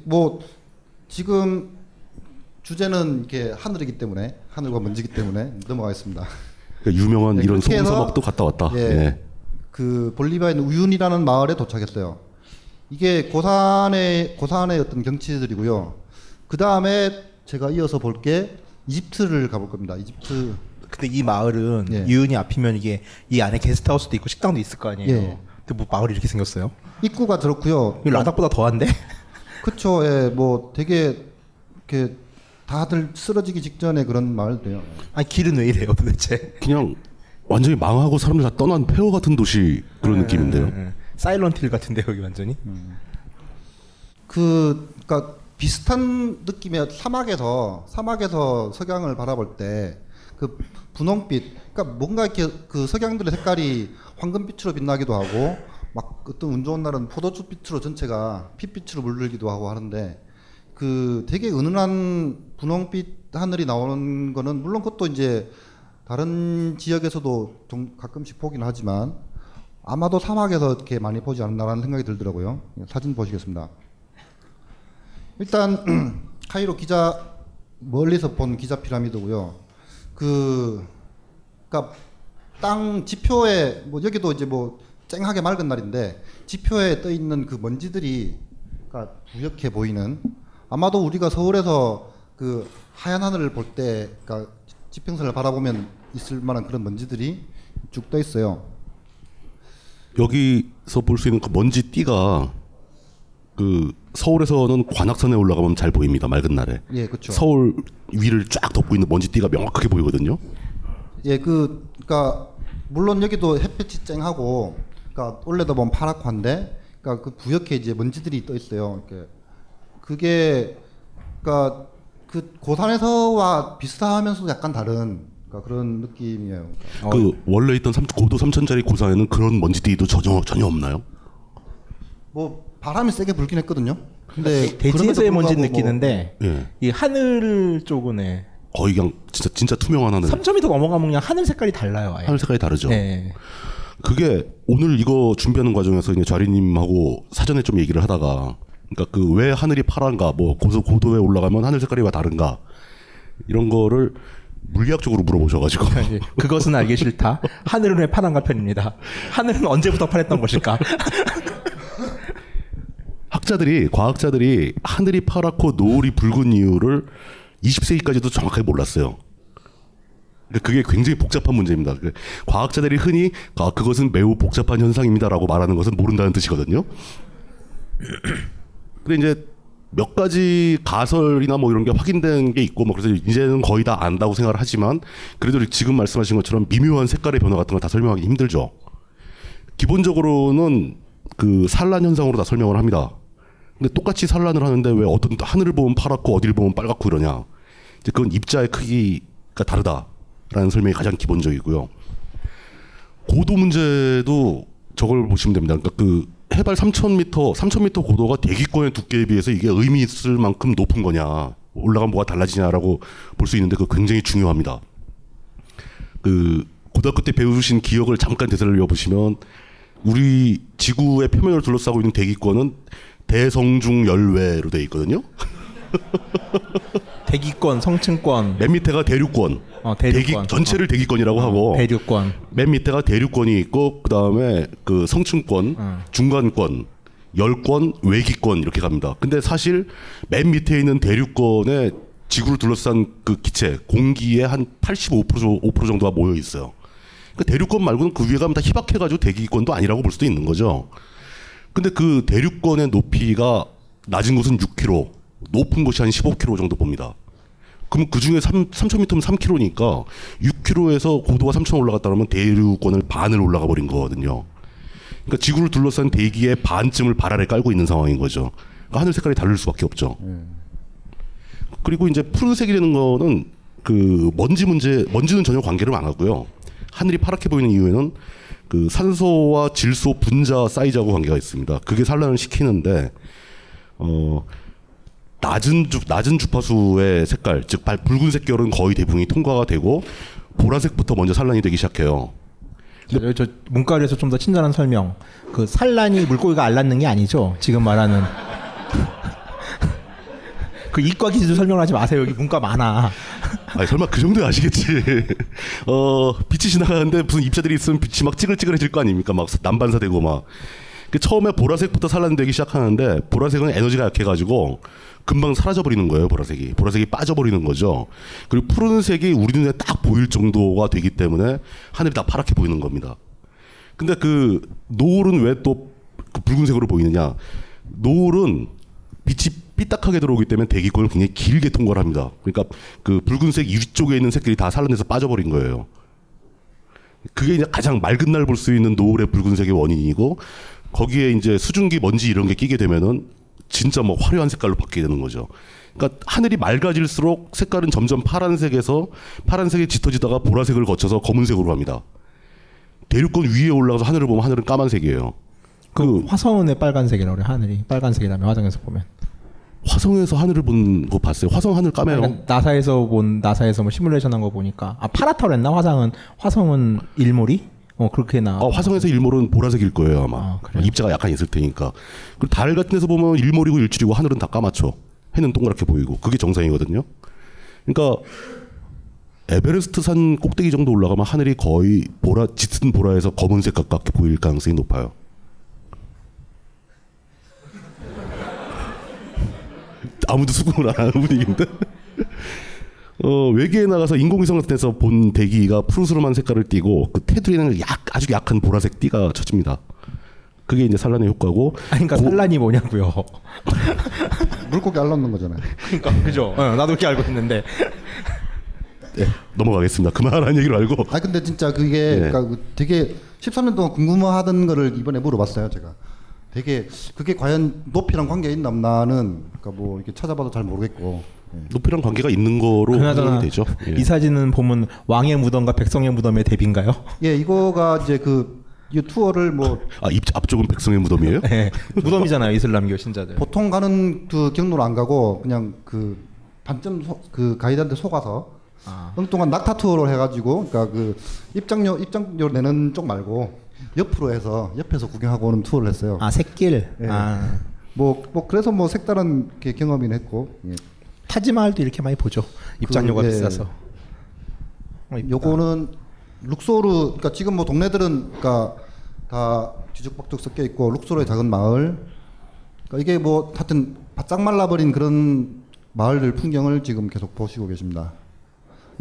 뭐 지금 주제는 이렇게 하늘이기 때문에 하늘과 먼지기 때문에 넘어가겠습니다. 그러니까 유명한 네, 이런 그렇게 소금 해서 사막도 갔다 왔다. 예. 예. 그 볼리비아에 있는 우윤이라는 마을에 도착했어요. 이게 고산의 고산의 어떤 경치들이고요. 그 다음에 제가 이어서 볼 게 이집트를 가볼 겁니다. 이집트. 근데 이 마을은 예. 유은이 앞이면 이게 이 안에 게스트하우스도 있고 식당도 있을 거 아니에요. 예. 근데 뭐 마을이 이렇게 생겼어요? 입구가 저렇고요. 이 라닥보다 더한데? 그쵸. 예, 뭐 되게 이렇게 다들 쓰러지기 직전에 그런 마을들이요. 아니 길은 왜 이래요 도대체? 그냥 완전히 망하고 사람들 다 떠난 폐허 같은 도시 그런 느낌인데요. 예, 사일런틸 같은데 여기 완전히. 그 그러니까 비슷한 느낌의 사막에서 사막에서 석양을 바라볼 때 그 분홍빛 그러니까 뭔가 이렇게 그 석양들의 색깔이 황금빛으로 빛나기도 하고 막 어떤 운 좋은 날은 포도주 빛으로 전체가 핏빛으로 물들기도 하고 하는데 그 되게 은은한 분홍빛 하늘이 나오는 거는 물론 그것도 이제 다른 지역에서도 좀 가끔씩 보긴 하지만 아마도 사막에서 이렇게 많이 보지 않나라는 생각이 들더라고요. 사진 보시겠습니다. 일단 카이로 기자 멀리서 본 기자 피라미드고요. 그 그러니까 땅 지표에 뭐 여기도 이제 뭐 쨍하게 맑은 날인데 지표에 떠 있는 그 먼지들이 그러니까 부옇게 보이는 아마도 우리가 서울에서 그 하얀 하늘을 볼 때 그러니까 지평선을 바라보면 있을 만한 그런 먼지들이 쭉 떠 있어요. 여기서 볼 수 있는 그 먼지 띠가 그 서울에서는 관악산에 올라가면 잘 보입니다. 맑은 날에. 예, 그렇죠. 서울 위를 쫙 덮고 있는 먼지 띠가 명확하게 보이거든요. 예, 그, 그니까, 물론 여기도 햇빛이 쨍하고, 그니까, 원래도 보면 파랗고한데, 그니까 그 부옇게 이제 먼지들이 떠 있어요. 이렇게. 그게, 그니까, 그 고산에서와 비슷하면서도 약간 다른, 그러니까 그런 느낌이에요. 그러니까. 그 원래 있던 삼- 고도 3천짜리 고사에는 그런 먼지 띠도 전혀 전혀 없나요? 뭐, 바람이 세게 불긴 했거든요. 근데, 대지에서의 먼지 뭐 느끼는데 예. 이 하늘 쪽은 예. 거의 그냥 진짜 진짜 투명한 하늘. 3점이 더 넘어가면 그냥 하늘 색깔이 달라요. 아예. 하늘 색깔이 다르죠. 네. 그게 오늘 이거 준비하는 과정에서 이제 좌리님하고 사전에 좀 얘기를 하다가 그러니까 그 왜 하늘이 파란가 뭐 고도 고도에 올라가면 하늘 색깔이 왜 다른가 이런 거를 물리학적으로 물어보셔가지고 예. 그것은 알기 싫다. 하늘은 왜 파란가 편입니다. 하늘은 언제부터 파랬던 것일까? 학자들이 과학자들이 하늘이 파랗고 노을이 붉은 이유를 20세기까지도 정확하게 몰랐어요. 그게 굉장히 복잡한 문제입니다. 그 과학자들이 흔히 아, 그것은 매우 복잡한 현상입니다라고 말하는 것은 모른다는 뜻이거든요. 근데 이제 몇 가지 가설이나 뭐 이런 게 확인된 게 있고 뭐 그래서 이제는 거의 다 안다고 생각을 하지만 그래도 지금 말씀하신 것처럼 미묘한 색깔의 변화 같은 걸 다 설명하기 힘들죠. 기본적으로는 그 산란 현상으로 다 설명을 합니다. 근데 똑같이 산란을 하는데 왜 어떤 하늘을 보면 파랗고 어디를 보면 빨갛고 이러냐? 이제 그건 입자의 크기가 다르다 라는 설명이 가장 기본적이고요. 고도 문제도 저걸 보시면 됩니다. 그러니까 그 해발 3,000m, 3,000m 고도가 대기권의 두께에 비해서 이게 의미 있을 만큼 높은 거냐, 올라가면 뭐가 달라지냐라고 볼 수 있는데 그거 굉장히 중요합니다. 그 고등학교 때 배우신 기억을 잠깐 되살려 보시면 우리 지구의 표면을 둘러싸고 있는 대기권은 대성중 열외로 되어 있거든요. 대기권, 성층권, 맨 밑에가 대륙권. 어, 대륙권. 대기 전체를 대기권이라고 하고 대륙권. 맨 밑에가 대륙권이 있고 그다음에 그 성층권, 중간권, 열권, 외기권 이렇게 갑니다. 근데 사실 맨 밑에 있는 대륙권에 지구를 둘러싼 그 기체, 공기의 한 85% 5% 정도가 모여 있어요. 그 대륙권 말고는 그 위에 가면 다 희박해가지고 대기권도 아니라고 볼 수도 있는 거죠. 근데 그 대륙권의 높이가 낮은 곳은 6km, 높은 곳이 한 15km 정도 봅니다. 그럼 그 중에 3, 3,000m면 3km니까 6km에서 고도가 3,000 올라갔다 그러면 대륙권을 반을 올라가 버린 거거든요. 그러니까 지구를 둘러싼 대기의 반쯤을 발 아래 깔고 있는 상황인 거죠. 그러니까 하늘 색깔이 다를 수밖에 없죠. 그리고 이제 푸른색이라는 거는 그 먼지 문제, 먼지는 전혀 관계를 안 하고요. 하늘이 파랗게 보이는 이유에는 그 산소와 질소 분자 사이즈하고 관계가 있습니다. 그게 산란을 시키는데 어 낮은 주 낮은 주파수의 색깔, 즉 발- 붉은색 결은 거의 대부분이 통과가 되고 보라색부터 먼저 산란이 되기 시작해요. 저, 저 문과에서 좀 더 친절한 설명. 그 산란이 물고기가 알랐는 게 아니죠. 지금 말하는. 그 이과 기술 설명하지 마세요. 여기 문과 많아. 아니 설마 그 정도 아시겠지. 어 빛이 지나가는데 무슨 입자들이 있으면 빛이 막 찌글찌글해질 거 아닙니까? 막 난반사되고 막. 그 처음에 보라색부터 산란되기 시작하는데 보라색은 에너지가 약해가지고 금방 사라져 버리는 거예요. 보라색이 보라색이 빠져버리는 거죠. 그리고 푸른색이 우리 눈에 딱 보일 정도가 되기 때문에 하늘이 다 파랗게 보이는 겁니다. 근데 그 노을은 왜또그 붉은색으로 보이느냐? 노을은 빛이 삐딱하게 들어오기 때문에 대기권을 굉장히 길게 통과를 합니다. 그러니까 그 붉은색 위쪽에 있는 색들이 다 산란돼서 빠져버린 거예요. 그게 이제 가장 맑은 날 볼 수 있는 노을의 붉은색의 원인이고 거기에 이제 수증기 먼지 이런 게 끼게 되면은 진짜 뭐 화려한 색깔로 바뀌게 되는 거죠. 그러니까 하늘이 맑아질수록 색깔은 점점 파란색에서 파란색이 짙어지다가 보라색을 거쳐서 검은색으로 갑니다. 대륙권 위에 올라가서 하늘을 보면 하늘은 까만색이에요. 그 화성은의 빨간색이라고 그래. 하늘이 빨간색이라면 화성에서 보면. 화성에서 하늘을 본 거 봤어요. 화성 하늘 까매요. 그러니까 나사에서 본 나사에서 뭐 시뮬레이션 한 거 보니까 아 파랗다고 그랬나 화성은 화성은 일몰이 어 그렇게 나 아, 화성에서 일몰은 보라색일 거예요 아마. 입자가 약간 있을 테니까. 그리고 달 같은 데서 보면 일몰이고 일출이고 하늘은 다 까맣죠. 해는 동그랗게 보이고. 그게 정상이거든요. 그러니까 에베레스트 산 꼭대기 정도 올라가면 하늘이 거의 보라 짙은 보라에서 검은색 가깝게 보일 가능성이 높아요. 아무도 수긍을 안 하는 분위기인데 어, 외계에 나가서 인공위성 같은 데서 본 대기가 푸르스름한 색깔을 띠고 그 테두리는 약 아주 약한 보라색 띠가 쳐집니다. 그게 이제 산란의 효과고. 아니 그러니까 산란이 뭐냐고요. 물고기 알람는 거잖아요. 그러니까 그죠. 어, 나도 그렇게 알고 있는데. 네, 넘어가겠습니다. 그만한 얘기를 알고. 아 근데 진짜 그게 네. 그러니까 그 되게 13년 동안 궁금하던 거를 이번에 물어봤어요 제가. 되게 그게 과연 높이랑 관계 있나 없나는 그러니까 뭐 이렇게 찾아봐도 잘 모르겠고. 높이랑 관계가 있는 거로 그나저나 확인이 되죠. 예. 이 사진은 보면 왕의 무덤과 백성의 무덤의 대비인가요? 예, 이거가 이제 그이 투어를 뭐 아, 입 앞쪽은 백성의 무덤이에요? 네. 무덤이잖아요 이슬람교 신자들. 보통 가는 그 경로로 안 가고 그냥 그 반점 소, 그 가이드한테 속아서 엉뚱한 낙타 투어를 해가지고 그러니까 그 입장료 입장료 내는 쪽 말고 옆으로 해서 옆에서 구경하고 오는 투어를 했어요. 아 새길. 예. 아. 뭐, 뭐 그래서 뭐 색다른 게 경험이 했고 예. 타지마할도 이렇게 많이 보죠. 입장료가 그, 예. 비싸서. 요거는 룩소르 그러니까 지금 뭐 동네들은 그러니까 다 뒤죽박죽 섞여 있고 룩소르의 작은 마을 그러니까 이게 뭐 하여튼 바짝 말라버린 그런 마을들 풍경을 지금 계속 보시고 계십니다.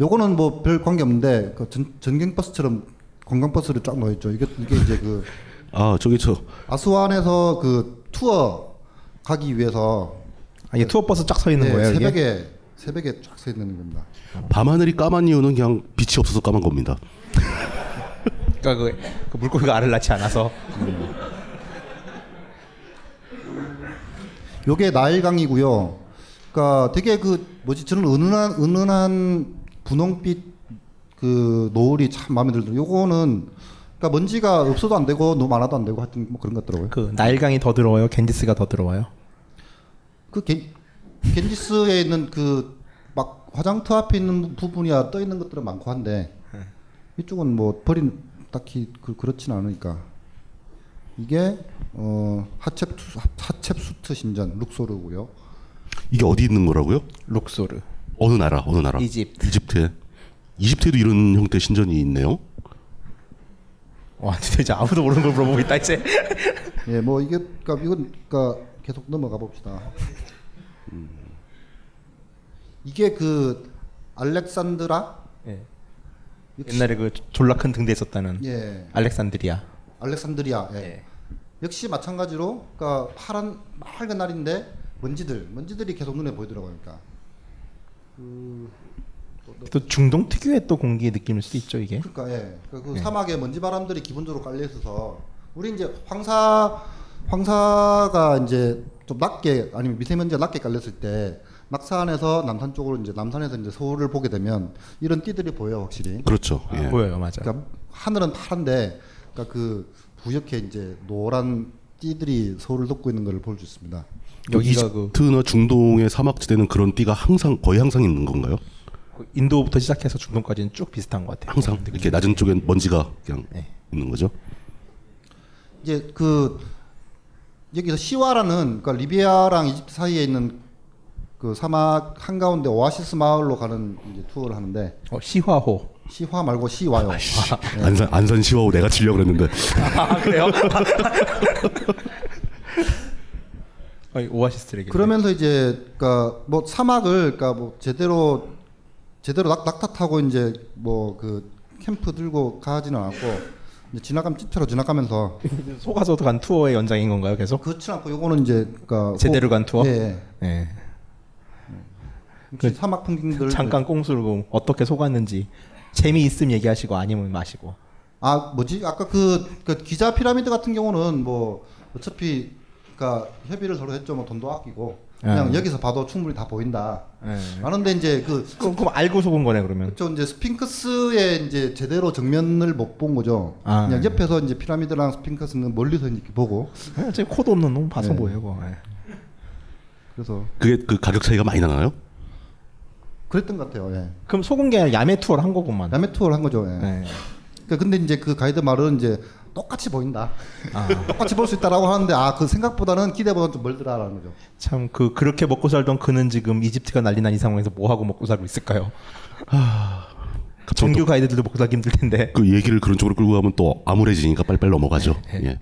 요거는 뭐 별 관계 없는데 그 전, 전경버스처럼 관광버스를 쫙 놓여 있죠. 이게 이게 이제 그 아 저기 저 아스완에서 그 투어 가기 위해서 아, 이게 투어 버스 쫙 서 있는 네, 거예요, 이게? 새벽에 새벽에 쫙 서 있는 겁니다. 밤하늘이 까만 이유는 그냥 빛이 없어서 까만 겁니다. 그러니까 그, 그 물고기가 알을 낳지 않아서. 요게 나일강이고요. 그러니까 되게 그 뭐지 저는 은은한 은은한 분홍빛 그 노을이 참 마음에 들더라고요. 요거는 그러니까 먼지가 없어도 안 되고 너무 많아도 안 되고 하여튼 뭐 그런 것 같더라고요. 그 나일강이 더 들어와요. 겐지스가 더 들어와요. 그 겐, 겐지스에 있는 그 막 화장터 앞에 있는 부분이야 떠 있는 것들은 많고 한데 이쪽은 뭐 버린 딱히 그, 그렇지는 않으니까 이게 어 하첵 하첵 수트 신전 룩소르고요. 이게 어디 있는 거라고요? 룩소르. 어느 나라? 어느 나라? 이집트. 이집트에. 이집트에도 이런 형태 신전이 있네요. 와, 진짜 이제 아무도 모르는 걸 물어보고 있다 이제. 예, 뭐 이게 그러니까 이건 그러니까 계속 넘어가 봅시다. 음. 이게 그 알렉산드라 예. 옛날에 그 졸라 큰 등대 있었다는 예. 알렉산드리아. 알렉산드리아. 예. 역시 마찬가지로 그러니까 파란 맑은 날인데 먼지들 먼지들이 계속 눈에 보이더라고요. 그러니까 그또 중동 특유의 또 공기의 느낌일 수도 있죠 이게. 그러니까 예. 그, 그 예. 사막에 먼지 바람들이 기본적으로 깔려 있어서 우리 이제 황사 황사가 이제 좀 낮게 아니면 미세먼지가 낮게 깔렸을 때 낙산에서 남산 쪽으로 이제 남산에서 이제 서울을 보게 되면 이런 띠들이 보여 요 확실히. 그렇죠. 예. 보여요, 맞아. 그러니까 하늘은 파란데 그러니까 그 부옇게 이제 노란 띠들이 서울을 덮고 있는 걸 볼 수 있습니다. 여기가 그 이집트나 중동의 사막지대는 그런 띠가 항상 거의 항상 있는 건가요? 인도부터 시작해서 중동까지는 쭉 비슷한 것 같아요. 항상 이렇게 낮은 쪽엔 먼지가 그냥 네. 있는 거죠. 이제 그 여기서 시와라는 그러니까 리비아랑 이집트 사이에 있는 그 사막 한 가운데 오아시스 마을로 가는 이제 투어를 하는데 어, 시화호. 시화 말고 시와요. 네. 안산 안산 시와호 내가 치려고 그랬는데 아, 그래요? 아니, 오아시스를 그러면서 이제 그러니까 뭐 사막을 그러니까 뭐 제대로 제대로 낙, 낙타 타고 이제 뭐 그 캠프 들고 가지는 이제 지나가면 찌처로 지나가면서 속아서도 간 투어의 연장인 건가요, 계속? 그렇지 않고 요거는 이제 그러니까 제대로 간 투어? 예. 네. 그 사막 풍경들 잠깐 꽁수르고 어떻게 속았는지 재미 있음 얘기하시고 아니면 마시고. 아 뭐지 아까 그, 그 기자 피라미드 같은 경우는 뭐 어차피 그러니까 협의를 서로 했죠 뭐 돈도 아끼고 그냥 예. 여기서 봐도 충분히 다 보인다. 예. 하는데 이제 그 그럼, 그럼 알고 속은 거네 그러면. 그렇죠 이제 스핑크스의 이제 제대로 정면을 못 본 거죠. 아, 그냥 예. 옆에서 이제 피라미드랑 스핑크스는 멀리서 이렇게 보고 어, 제 코도 없는 놈 봐서 네. 뭐예요, 그거. 예. 그래서 그게 그 가격 차이가 많이 나나요? 그랬던 것 같아요. 예. 그럼 속은 게 아니라 야매 투어를 한 거구만. 야매 투어를 한 거죠. 예. 네. 그러니까 근데 이제 그 가이드 말은 이제 똑같이 보인다. 아. 똑같이 볼 수 있다라고 하는데 아 그 생각보다는 기대보다는 좀 멀더라라는 거죠. 참 그 그렇게 먹고 살던 그는 지금 이집트가 난리 난 이 상황에서 뭐 하고 먹고 살고 있을까요? 정규 가이드들도 먹고 살기 힘들 텐데. 그 얘기를 그런 쪽으로 끌고 가면 또 암울해지니까 빨리빨리 넘어가죠. 예.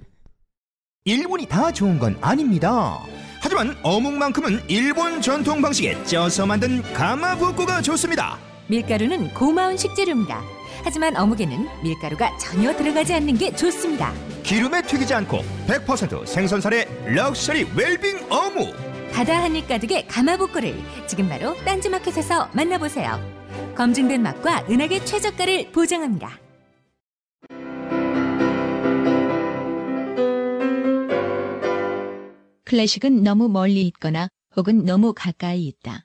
일본이 다 좋은 건 아닙니다. 하지만 어묵만큼은 일본 전통 방식에 쪄서 만든 가마부코가 좋습니다. 밀가루는 고마운 식재료입니다. 하지만 어묵에는 밀가루가 전혀 들어가지 않는 게 좋습니다. 기름에 튀기지 않고 100% 생선살의 럭셔리 웰빙 어묵. 바다 한입 가득의 가마복고를 지금 바로 딴지마켓에서 만나보세요. 검증된 맛과 은하계 최저가를 보장합니다. 클래식은 너무 멀리 있거나 혹은 너무 가까이 있다.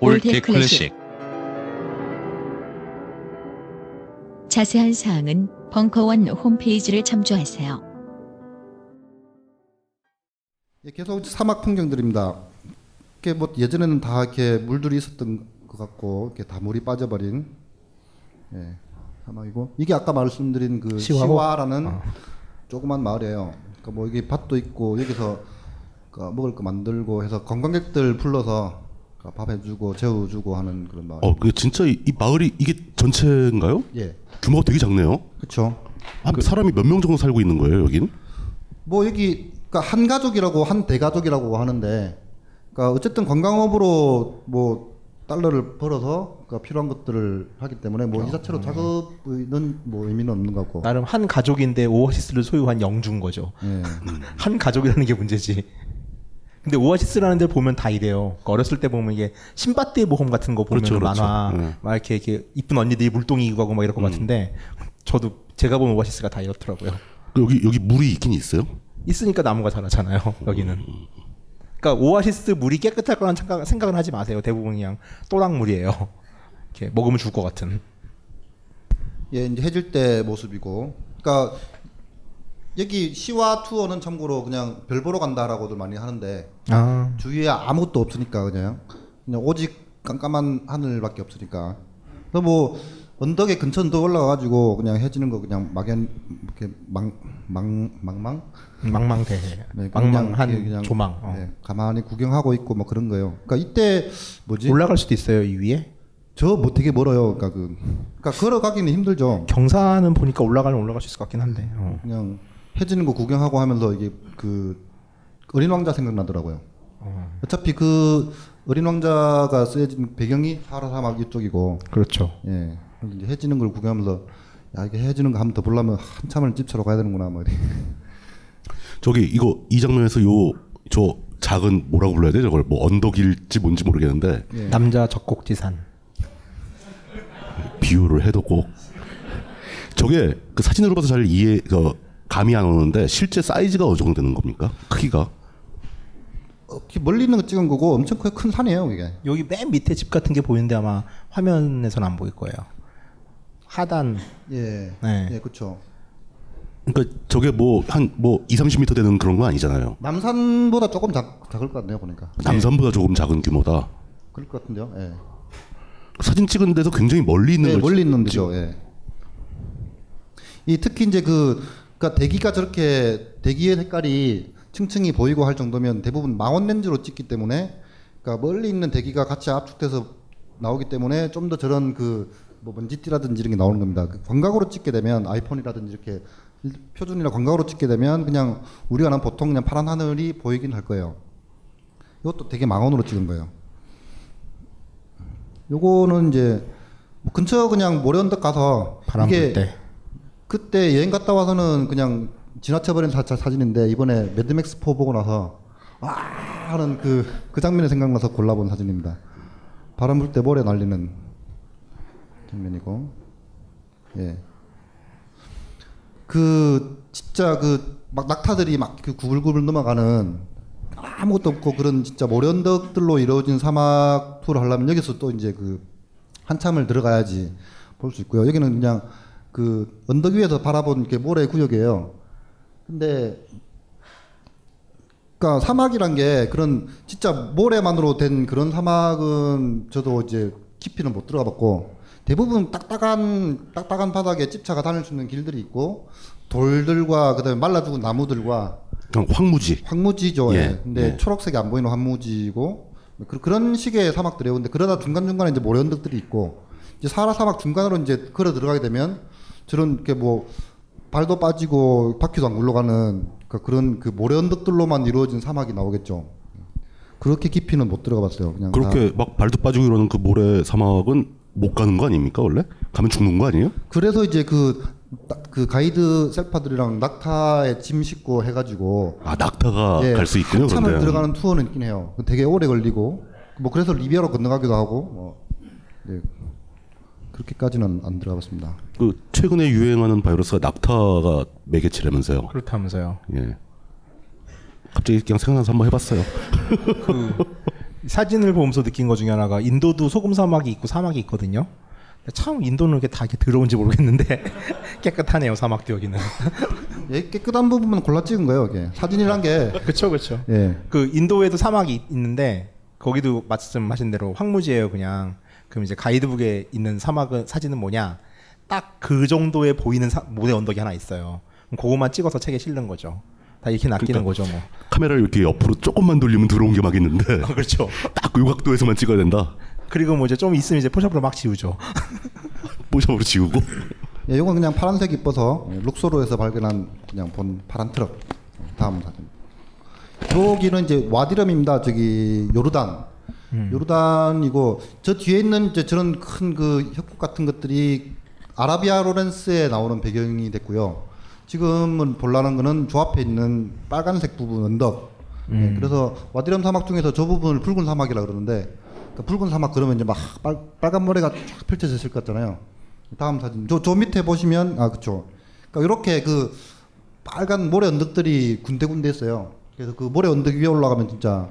old 클래식 자세한 사항은 벙커원 홈페이지를 참조하세요. 예, 계속 사막 풍경들입니다. 이게 뭐 예전에는 다 이렇게 물들이 있었던 것 같고 이렇게 다 물이 빠져버린 예, 사막이고 이게 아까 말씀드린 그 시화호? 시화라는 어. 조그만 마을이에요. 그러니까 뭐 여기 밭도 있고 여기서 그 먹을 거 만들고 해서 관광객들 불러서 그밥 해주고 재워주고 하는 그런 마을. 어, 그 진짜 이, 이 마을이 이게 전체인가요? 예, 규모가 되게 작네요. 그렇죠. 한 사람이 몇 명 정도 살고 있는 거예요, 여긴? 뭐 여기 그러니까 한 가족이라고 한 대가족이라고 하는데 그러니까 어쨌든 관광업으로 뭐 달러를 벌어서 그러니까 필요한 것들을 하기 때문에 뭐이 자체로 작업은 뭐 의미는 없는 것 같고 나름 한 가족인데 오아시스를 소유한 영주인 거죠. 예. 한 가족이라는 게 문제지. 근데 오아시스라는 데를 보면 다 이래요. 그러니까 어렸을 때 보면 이게 신밧드의 모험 같은 거 보면 그렇죠, 그렇죠. 만화 네. 막 이렇게 이렇게 이쁜 언니들이 물동이 가고 막 이럴 것 같은데 저도 제가 본 오아시스가 다 이렇더라고요. 그 여기 여기 물이 있긴 있어요? 있으니까 나무가 자라잖아요. 여기는. 그러니까 오아시스 물이 깨끗할 생각, 생각은 하지 마세요. 대부분 그냥 또랑 물이에요. 이렇게 먹으면 죽을 것 같은. 예, 이제 해질 때 모습이고 그러니까 여기 시와 투어는 참고로 그냥 별 보러 간다라고들 많이 하는데 아. 주위에 아무것도 없으니까 그냥 그냥 오직 깜깜한 하늘밖에 없으니까 그래서 뭐 언덕에 근처 언덕 올라가가지고 그냥 해지는 거 그냥 막연 이렇게 망 망 망망 망망대. 네, 망망한 그냥 그냥, 조망. 어. 네, 가만히 구경하고 있고 뭐 그런 거예요. 그러니까 이때 뭐지? 올라갈 수도 있어요 이 위에. 저 뭐 되게 멀어요. 그러니까 그 그러니까 걸어가기는 힘들죠. 경사는 보니까 올라가면 올라갈 수 있을 것 같긴 한데. 어. 그냥 해지는 거 구경하고 하면서 이게 그 어린 왕자 생각나더라고요. 어차피 그 어린 왕자가 쓰여진 배경이 사하라 사막 이쪽이고 그렇죠. 예. 그래서 이제 해지는 걸 구경하면서 야 이게 해지는 거 한번 더 보려면 한참을 집차로 가야 되는구나 뭐. 저기 이거 이 장면에서 요 저 작은 뭐라고 불러야 돼 저걸 뭐 언덕일지 뭔지 모르겠는데 예. 남자 적곡지산. 비유를 해도 꼭 저게 그 사진으로 봐서 잘 이해 그 감이 안 오는데 실제 사이즈가 어느 정도 되는 겁니까? 크기가? 어, 멀리 있는 거 찍은 거고 엄청 큰- 큰 산이에요 이게. 여기 맨 밑에 집 같은 게 보이는데 아마 화면에서는 안 보일 거예요. 하단. 예. 네. 예, 그렇죠. 그러니까 저게 뭐 한뭐 2, 30m 되는 그런 거 아니잖아요. 남산보다 조금 작, 작을 것 같네요 보니까. 남산보다 조금 작은 규모다. 그럴 것 같은데요. 예. 사진 찍은 데서 굉장히 멀리 있는 네, 걸 멀리 있는 찍- 데죠. 예. 이 특히 이제 그 그러니까 대기가 저렇게 대기의 색깔이 층층이 보이고 할 정도면 대부분 망원 렌즈로 찍기 때문에 그러니까 멀리 있는 대기가 같이 압축돼서 나오기 때문에 좀 더 저런 그 뭐 먼지띠라든지 이런 게 나오는 겁니다. 그 광각으로 찍게 되면 아이폰이라든지 이렇게 표준이나 광각으로 찍게 되면 그냥 우리가 아는 보통 그냥 파란 하늘이 보이긴 할 거예요. 이것도 되게 망원으로 찍은 거예요. 요거는 이제 뭐 근처 그냥 모래언덕 가서 바람 이게 불 때. 그때 여행 갔다 와서는 그냥 지나쳐버린 사, 사진인데 이번에 매드맥스 4 보고 나서 와 하는 그, 그 장면이 생각나서 골라본 사진입니다. 바람 불 때 모래 날리는 장면이고 예. 그 진짜 그 막 낙타들이 막 그 구불구불 넘어가는 아무것도 없고 그런 진짜 모래언덕들로 이루어진 사막 투를 하려면 여기서 또 이제 그 한참을 들어가야지 볼 수 있고요. 여기는 그냥 그 언덕 위에서 바라본 이렇게 모래 구역이에요. 근데 그러니까 사막이란 게 그런 진짜 모래만으로 된 그런 사막은 저도 이제 깊이는 못 들어가봤고 대부분 딱딱한 딱딱한 바닥에 집차가 다닐 수 있는 길들이 있고 돌들과 그다음에 말라 죽은 나무들과 황무지. 황무지죠. 예, 예. 근데 예. 초록색이 안 보이는 황무지고 그, 그런 식의 사막들이에요. 근데 그러다 중간 중간에 이제 모래 언덕들이 있고 이제 사하라 사막 중간으로 이제 걸어 들어가게 되면 저런 게뭐 발도 빠지고 바퀴도 안 굴러가는 그 그런 그 모래 언덕들로만 이루어진 사막이 나오겠죠. 그렇게 깊이는 못 들어가봤어요. 그냥 그렇게 다. 막 발도 빠지고 이러는 그 모래 사막은 못 가는 거 아닙니까 원래? 가면 죽는 거 아니에요? 그래서 이제 그, 나- 그 가이드 셀파들이랑 낙타에 짐 싣고 해가지고 아 낙타가 예, 갈수 있군요. 그런데. 들어가는 투어는 있긴 해요. 되게 오래 걸리고 뭐 그래서 리비아로 건너가기도 하고 뭐 네. 그렇게까지는 안 들어가봤습니다. 그 최근에 유행하는 바이러스가 낙타가 매개체라면서요. 그렇다면서요. 예. 갑자기 그냥 생각나서 한번 해봤어요. 사진을 보면서 느낀 것 중에 하나가 인도도 소금 사막이 있고 사막이 있거든요. 참 인도는 이렇게 다 이렇게 더러운지 모르겠는데 깨끗하네요 사막도 여기는. 예, 깨끗한 부분만 골라 찍은 거예요. 이게 사진이란 게 그렇죠, 그렇죠. 예. 그 인도에도 사막이 있는데 거기도 말씀하신 대로 황무지예요 그냥. 그럼 이제 가이드북에 있는 사막은 사진은 뭐냐? 딱 그 정도에 보이는 사, 모래 언덕이 하나 있어요. 그럼 그것만 찍어서 책에 실는 거죠. 다 이렇게 낚이는 그러니까 거죠 뭐. 카메라를 이렇게 옆으로 조금만 돌리면 들어온 게 막 있는데 그렇죠. 딱요 각도에서만 찍어야 된다. 그리고 뭐 이제 좀 있으면 이제 포샵으로 막 지우죠. 포샵으로 지우고. 예, 이건 그냥 파란색 이뻐서 예, 룩소로에서 발견한 그냥 본 파란 트럭. 다음 사진. 여기는 이제 와디럼입니다. 저기 요르단. 요르단이고 저 뒤에 있는 이제 저런 큰 그 협곡 같은 것들이 아라비아 로렌스에 나오는 배경이 됐고요. 지금은 볼라는 거는 조 앞에 있는 빨간색 부분 언덕. 예, 그래서 와디럼 사막 중에서 저 부분을 붉은 사막이라 그러는데 그 붉은 사막 그러면 이제 막 빨, 빨간 모래가 쫙 펼쳐져 있을 것 같잖아요. 다음 사진. 저, 저 밑에 보시면 아 그쵸. 그러니까 이렇게 그 빨간 모래 언덕들이 군데군데 있어요. 그래서 그 모래 언덕 위에 올라가면 진짜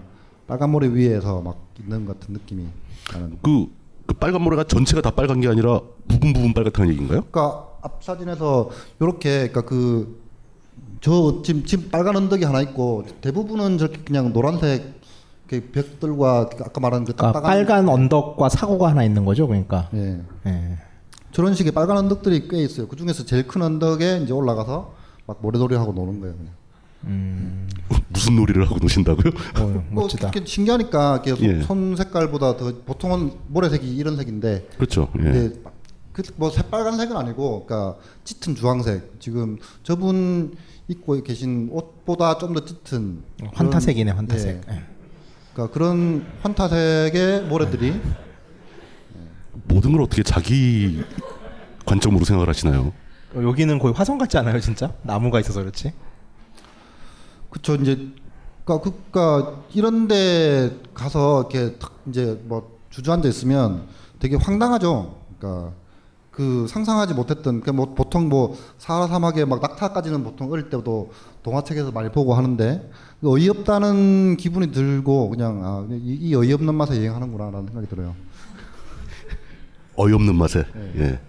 빨간 모래 위에서 막 있는 것 같은 느낌이 나는. 그, 그 빨간 모래가 전체가 다 빨간 게 아니라 부분 부분 빨갛다는 얘기인가요? 그러니까 앞 사진에서 이렇게 그러니까 그 저 지금 지금 빨간 언덕이 하나 있고 대부분은 저렇게 그냥 노란색 그 벽들과 그 아까 말한 그 그러니까 딱딱한 빨간 언덕과 사고가 하나 있는 거죠, 그러니까. 예. 예. 저런 식의 빨간 언덕들이 꽤 있어요. 그 중에서 제일 큰 언덕에 이제 올라가서 막 모래놀이 하고 노는 거예요. 그냥. 무슨 놀이를 하고 노신다고요? 어, 뭐 멋지다. 이렇게 신기하니까 예. 손 색깔보다 더 보통은 모래색이 이런 색인데 그렇죠. 예. 근데 그뭐 새빨간색은 아니고 그러니까 짙은 주황색 지금 저분 입고 계신 옷보다 좀 더 짙은 그런- 환타색이네, 환타색. 예. 그러니까 그런 환타색의 모래들이 모든 걸 어떻게 자기 관점으로 생각을 하시나요? 어, 여기는 거의 화성 같지 않아요, 진짜? 나무가 있어서 그렇지. 그쵸 이제 그러니까 그니까 이런데 가서 이렇게 탁 이제 뭐 주저앉아 있으면 되게 황당하죠. 그러니까 그 상상하지 못했던 그뭐 보통 뭐 사하라 사막에 막 낙타까지는 보통 어릴 때도 동화책에서 많이 보고 하는데 그 어이없다는 기분이 들고 그냥 아, 이, 이 어이없는 맛에 여행하는구나라는 생각이 들어요. 어이없는 맛에. 예.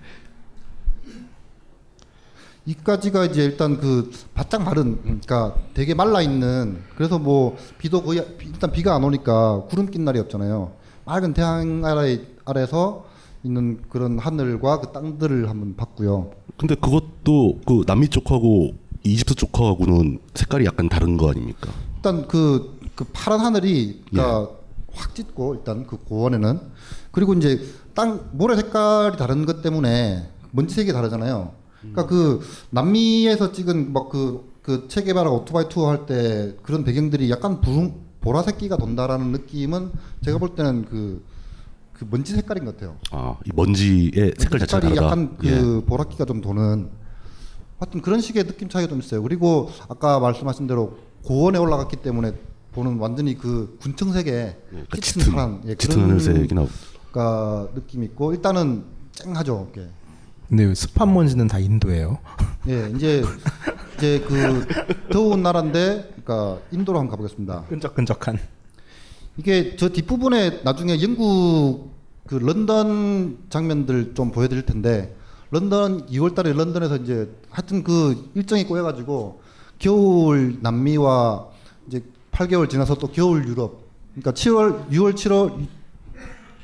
이까지가 이제 일단 그 바짝 마른 그러니까 되게 말라 있는 그래서 뭐 비도 거의 비- 일단 비가 안 오니까 구름 낀 날이 없잖아요. 맑은 태양 아래 아래서 있는 그런 하늘과 그 땅들을 한번 봤고요. 근데 그것도 그 남미 쪽하고 이집트 쪽하고는 색깔이 약간 다른 거 아닙니까? 일단 그, 그 파란 하늘이 그러니까 확 짙고 일단 그 고원에는 그리고 이제 땅 모래 색깔이 다른 것 때문에 먼지 색이 다르잖아요. 그러니까 그 남미에서 찍은 막그 그 체계바라 오토바이 투어 할 때 그런 배경들이 약간 부, 보라색기가 돈다라는 느낌은 제가 볼 때는 그, 그 먼지 색깔인 것 같아요. 아, 이 먼지의 색깔 자체가 색깔이. 약간 그 예. 보라기가 좀 도는 하여튼 그런 식의 느낌 차이가 좀 있어요. 그리고 아까 말씀하신 대로 고원에 올라갔기 때문에 보는 완전히 그 군청색의 그러니까 짙은 파란 예, 짙은 하늘색이 나오고. 가 느낌 있고 일단은 쨍하죠. 이게. 근데 습한 먼지는 다 인도예요. 예, 이제 이제 그 더운 나라인데, 그러니까 인도로 한번 가보겠습니다. 끈적끈적한. 이게 저 뒷부분에 나중에 영국 그 런던 장면들 좀 보여드릴 텐데 런던 2월달에 런던에서 이제 하여튼 그 일정이 꼬여가지고 겨울 남미와 이제 8개월 지나서 또 겨울 유럽 그러니까 7월 6월 7월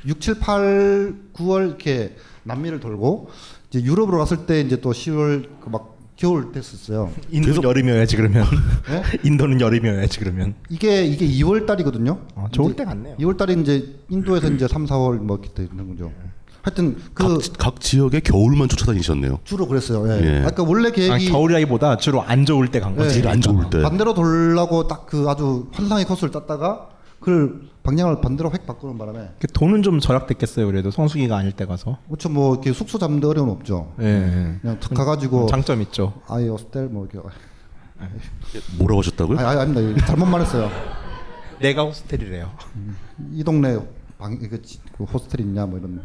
6, 7, 8, 9월 이렇게 남미를 돌고 이제 유럽으로 갔을 때 이제 또 10월 그 막 겨울 됐었어요. 인도는 여름이어야지 그러면. 예? 인도는 여름이어야지 그러면. 이게 이게 2월 달이거든요. 어, 좋을 때 같네요. 2월 달이 이제 인도에서 이제 3, 4월 뭐 이렇게 되는 거죠. 하여튼 그 각, 각 지역의 겨울만 쫓아다니셨네요. 주로 그랬어요. 예. 예. 아까 원래 계획이 아, 겨울이라기보다 주로 안 좋을 때간 예. 거지. 제일 안 좋을 때. 반대로 돌라고 딱 그 아주 환상의 코스를 짰다가 그걸 방향을 반대로 획 바꾸는 바람에 그 돈은 좀 절약됐겠어요. 그래도 성수기가 아닐 때 가서. 그렇죠 뭐 이렇게 숙소 잡는 데 어려움 없죠. 예. 그냥 탁 가가지고 장점 있죠. 아이 호스텔 뭐 이렇게 뭐라고 하셨다고요? 아니, 아니 아닙니다 이거 잘못 말했어요. 내가 호스텔이래요. 이 동네 방 이거 지- 그 호스텔 있냐 뭐 이런.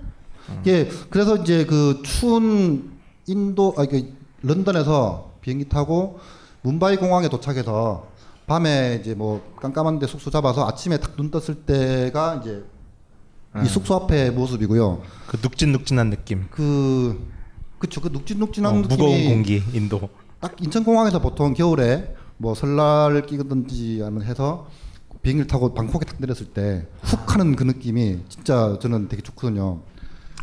이게 그래서 이제 그 추운 인도 아 이게 런던에서 비행기 타고 문바이 공항에 도착해서 밤에 이제 뭐 깜깜한데 숙소 잡아서 아침에 딱 눈 떴을 때가 이제 음. 이 숙소 앞의 모습이고요. 그 눅진눅진한 느낌. 그 그쵸 그 눅진눅진한 어, 느낌이 무거운 공기 인도. 딱 인천공항에서 보통 겨울에 뭐 설날을 끼든지 아니면 해서 비행기를 타고 방콕에 딱 내렸을 때 훅 하는 그 느낌이 진짜 저는 되게 좋거든요.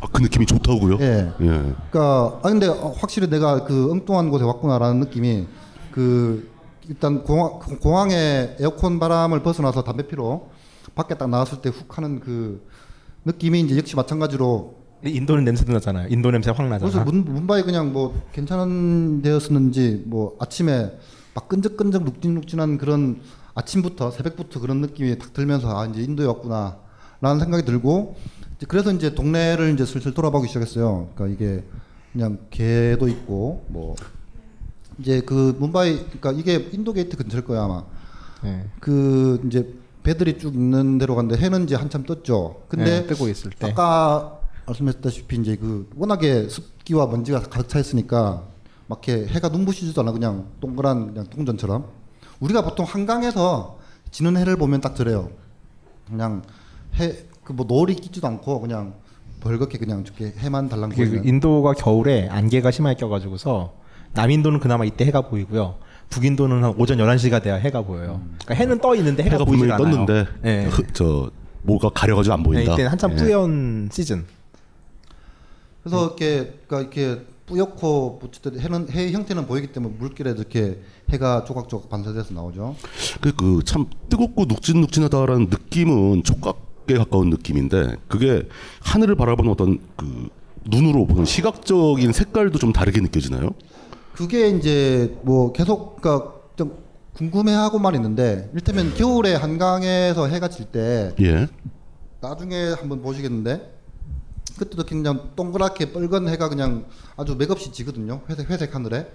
아, 그 느낌이 좋다고요? 예. 예. 그러니까 아 근데 어, 확실히 내가 그 엉뚱한 곳에 왔구나라는 느낌이 그 일단 공항 공항에 에어컨 바람을 벗어나서 담배 피러 밖에 딱 나왔을 때 훅 하는 그 느낌이 이제 역시 마찬가지로 인도는 냄새도 나잖아요. 인도 냄새 확 그래서 나잖아. 문, 문바이 그냥 뭐 괜찮은 데였었는지 뭐 아침에 막 끈적끈적 눅진눅진한 그런 아침부터 새벽부터 그런 느낌이 딱 들면서 아 이제 인도에 왔구나 라는 생각이 들고 이제 그래서 이제 동네를 이제 슬슬 돌아보기 시작했어요. 그러니까 이게 그냥 개도 있고 뭐 이제 그 뭄바이 그러니까 이게 인도 게이트 근처일 거야 아마. 네. 그 이제 배들이 쭉 있는 데로 갔는데 해는 이제 한참 떴죠. 근데 네, 뜨고 있을 때. 아까 말씀했다시피 이제 그 워낙에 습기와 먼지가 가득 차 있으니까 막 이렇게 해가 눈부시지도 않아 그냥 동그란 그냥 통전처럼 우리가 보통 한강에서 지는 해를 보면 딱 저래요. 그냥 해 그 뭐 노을이 끼지도 않고 그냥 벌겋게 그냥 저렇게 해만 달랑 그게 그 보이는. 인도가 겨울에 안개가 심하게 껴가지고서 남인도는 그나마 이때 해가 보이고요. 북인도는 한 오전 11시가 돼야 해가 보여요. 그러니까 해는 떠 있는데 해가, 해가 보이질 않아요. 떴는데 예. 흐- 저 뭐가 가려가지고 안 네, 보인다. 이때는 한참 예. 뿌연 시즌. 그래서 이렇게 그러니까 이렇게 뿌옇고 어쨌든 해는 해 형태는 보이기 때문에 물결에 이렇게 해가 조각조각 반사돼서 나오죠. 그참 뜨겁고 눅진눅진하다라는 느낌은 촉각에 가까운 느낌인데 그게 하늘을 바라보는 어떤 그 눈으로 보는 시각적인 색깔도 좀 다르게 느껴지나요? 그게 이제 뭐 계속 그러니까 좀 궁금해하고만 있는데 일테면 겨울에 한강에서 해가 질때 예. 나중에 한번 보시겠는데? 그때도 그냥 동그랗게 빨간 해가 그냥 아주 맥없이 지거든요. 회색 회색 하늘에.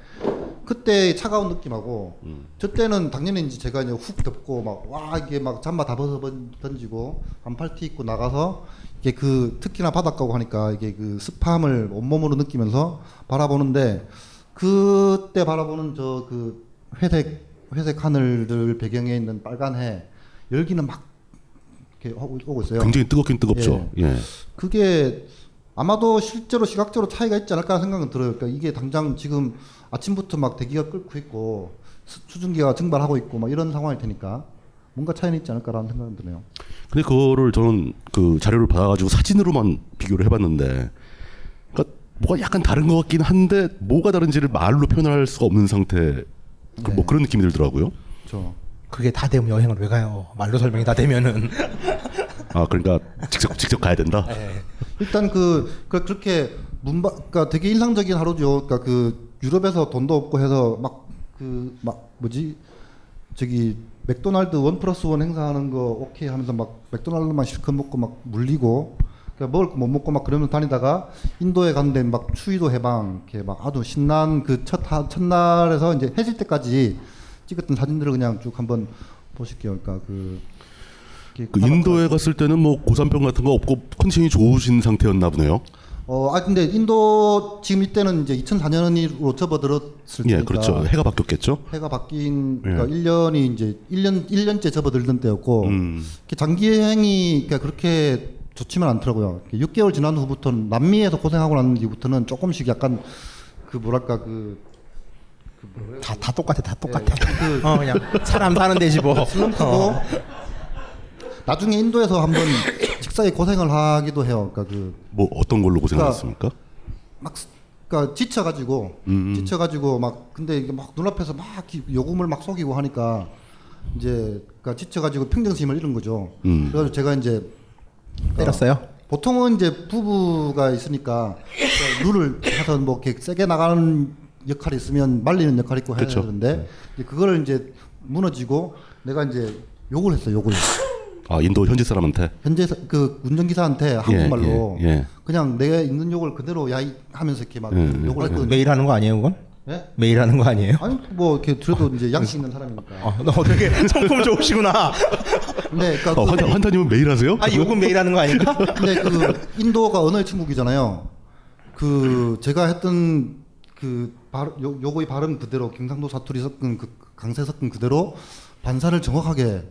그때 차가운 느낌하고 저 때는 당연히 이제 제가 이제 훅 덮고 막 와 이게 막 잠바 다 벗어 번- 던지고 반팔티 입고 나가서 이게 그 특히나 바닷가고 하니까 이게 그 습함을 온몸으로 느끼면서 바라보는데 그때 바라보는 저 그 회색 회색 하늘들 배경에 있는 빨간 해 열기는 막 이렇게 오고 있어요. 굉장히 뜨겁긴 뜨겁죠. 예. 그게 아마도 실제로 시각적으로 차이가 있지 않을까 생각은 들어요. 그러니까 이게 당장 지금 아침부터 막 대기가 끓고 있고 수- 수증기가 증발하고 있고 막 이런 상황일 테니까 뭔가 차이는 있지 않을까라는 생각은 드네요. 근데 그거를 저는 그 자료를 받아가지고 사진으로만 비교를 해봤는데, 뭐가 약간 다른 것 같긴 한데 뭐가 다른지를 말로 표현할 수가 없는 상태. 그뭐 그런 느낌이 들더라고요. 저 그게 다 되면 여행을 왜 가요? 말로 설명이 다 되면은. 아 그러니까 직접 직접 가야 된다. 일단 그, 그 그렇게 문바 그러니까 되게 인상적인 하루죠. 그러니까 그 유럽에서 돈도 없고 해서 막 그 막 뭐지 저기 맥도날드 원 플러스 원 행사하는 거 오케이 하면서 막 맥도날드만 실컷 먹고 막 물리고 그러니까 먹을 거 못 먹고 막 그러면서 다니다가 인도에 갔는데 막 추위도 해방 이렇게 막 아주 신난 그 첫 첫날에서 이제 해질 때까지 찍었던 사진들을 그냥 쭉 한번 보실게요. 그러니까 그 그 인도에 갔을 때는 뭐 고산병 같은 거 없고 컨디션이 좋으신 상태였나 보네요. 어, 아 근데 인도 지금 이때는 이제 2004년으로 접어들었을 예, 때니까 그렇죠. 해가 바뀌었겠죠. 해가 바뀐 예. 그러니까 1년이 이제 1년 1년째 접어들던 때였고 음. 장기 여행이 그러니까 그렇게 좋지만 않더라고요. 6개월 지난 후부터는 남미에서 고생하고 난 뒤부터는 조금씩 약간 그 뭐랄까 그 다, 다 똑같아, 다 똑같아. 그 어, 그냥 사람 사는 데지 뭐. 슬럼프고 어. 나중에 인도에서 한번 직사에 고생을 하기도 해요. 그러니까 그 뭐 어떤 걸로 고생하셨습니까? 막 스- 그러니까 지쳐가지고 음. 지쳐가지고 막 근데 이게 막 눈앞에서 막 기- 요금을 막 속이고 하니까 이제 그러니까 지쳐가지고 평정심을 잃은 거죠. 음. 그래서 제가 이제 때렸어요? 보통은 이제 부부가 있으니까 룰을 해서 뭐 이렇게 세게 나가는 역할이 있으면 말리는 역할이 있고 해야 그쵸. 되는데 이제 그거를 이제 무너지고 내가 이제 욕을 했어 욕을 아 인도 현지 사람한테. 현재 사- 그 운전기사한테 한국말로 예, 예. 그냥 내가 있는 욕을 그대로 야이 하면서 이렇게 막 예, 욕을 예. 했거든요. 매일 하는 거 아니에요, 그건? 예? 매일 하는 거 아니에요? 아니 뭐 이렇게 들어도 이제 양식 있는 사람이니까. 어, 너 되게 성품 좋으시구나. 네, 그러니까 어, 그- 환타, 환타님은 매일 하세요? 아, 욕은 매일 하는 거 아닌가? 근데 그 인도가 언어의 천국이잖아요. 그 제가 했던 그 발, 요, 요거의 발음 그대로 경상도 사투리 섞은 그 강세 섞은 그대로 반사를 정확하게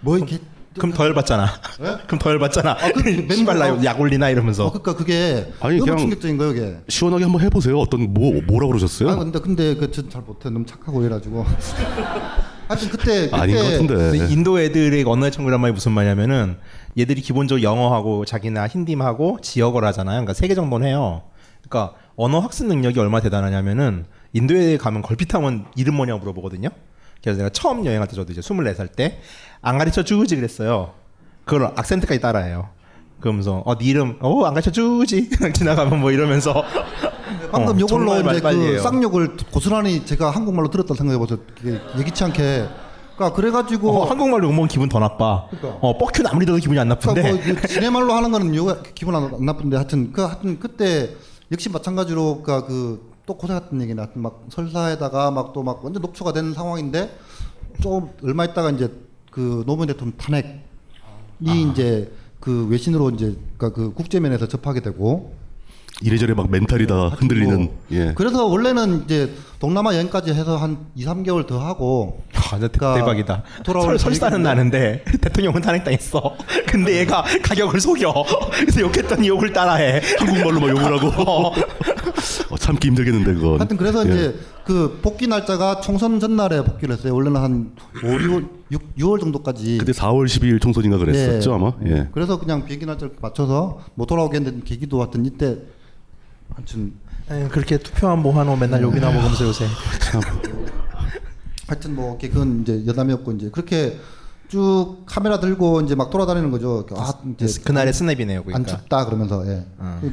뭐 이렇게 그럼 더 열받잖아. 그럼 더 열받잖아. 그 신발 나 멤버가- 약 올리나 이러면서. 어, 그러니까 그게 아니, 너무 충격적인 거예요, 이게. 시원하게 한번 해보세요. 어떤 뭐 뭐라 그러셨어요? 아 근데 근데 그잘 못해 너무 착하고 이래가지고. 하여튼 그때 그때 아닌 것 같은데. 근데 인도 애들의 언어의 천국이란 말이 무슨 말이냐면은 얘들이 기본적으로 영어하고 자기나 힌디하고 지역어를 하잖아요. 그러니까 세개 정도는 해요. 그러니까 언어 학습 능력이 얼마나 대단하냐면은 인도에 가면 걸핏하면 이름 뭐냐고 물어보거든요. 그래서 내가 처음 여행할 때 저도 이제 24살 때 안 가르쳐 주지 그랬어요. 그걸 악센트까지 따라해요. 그러면서 어네 이름 어 안 가르쳐 주지 지나가면 뭐 이러면서 방금 어, 요걸로 이제 그. 쌍욕을 고스란히 제가 한국말로 들었다 생각해보세요. 이게 예기치 않게. 그러니까 그래가지고 어, 한국말로 욕먹으면 기분 더 나빠. 그러니까. 어, 뻑큐는 아무리 들어도 기분이 안 나쁜데. 그러니까 뭐 지네 말로 하는 거는 요 기분 안, 안 나쁜데 하여튼 그 하여튼 그때 역시 마찬가지로 그러니까 그 또 고생했던 얘기는 하여튼 막 설사에다가 막또막 완전 녹초가 된 상황인데 좀 얼마 있다가 이제 그 노무현 대통령 탄핵이 이제 그 외신으로 이제 그러니까 그 국제면에서 접하게 되고 이래저래 막 멘탈이 다 흔들리는. 예. 그래서 원래는 이제 동남아 여행까지 해서 한 2, 3개월 더 하고 아, 그러니까 대박이다. 돌아올 설, 계획인데. 나는데 대통령은 탄핵당했어. 근데 얘가 가격을 속여. 그래서 욕했더니 욕을 따라해. 한국말로 막 욕을 하고. 어. 어, 참기 힘들겠는데 그건. 하여튼 그래서 예. 이제 그 복귀 날짜가 총선 전날에 복귀를 했어요. 원래는 한 5, 6월, 6, 6월 정도까지. 그때 4월 12일 총선인가 그랬었죠 예. 아마. 예. 그래서 그냥 비행기 날짜를 맞춰서 못 돌아오게 했는데 계기도 하여튼 이때 하여튼 에, 그렇게 투표한 모아놓 맨날 욕이나 먹으면서 요새. 하여튼 뭐 그건 이제 여담이었고 이제 그렇게 쭉 카메라 들고 이제 막 돌아다니는 거죠. 아, 이제 그날의 스냅이네요. 안 그러니까. 춥다 그러면서 예.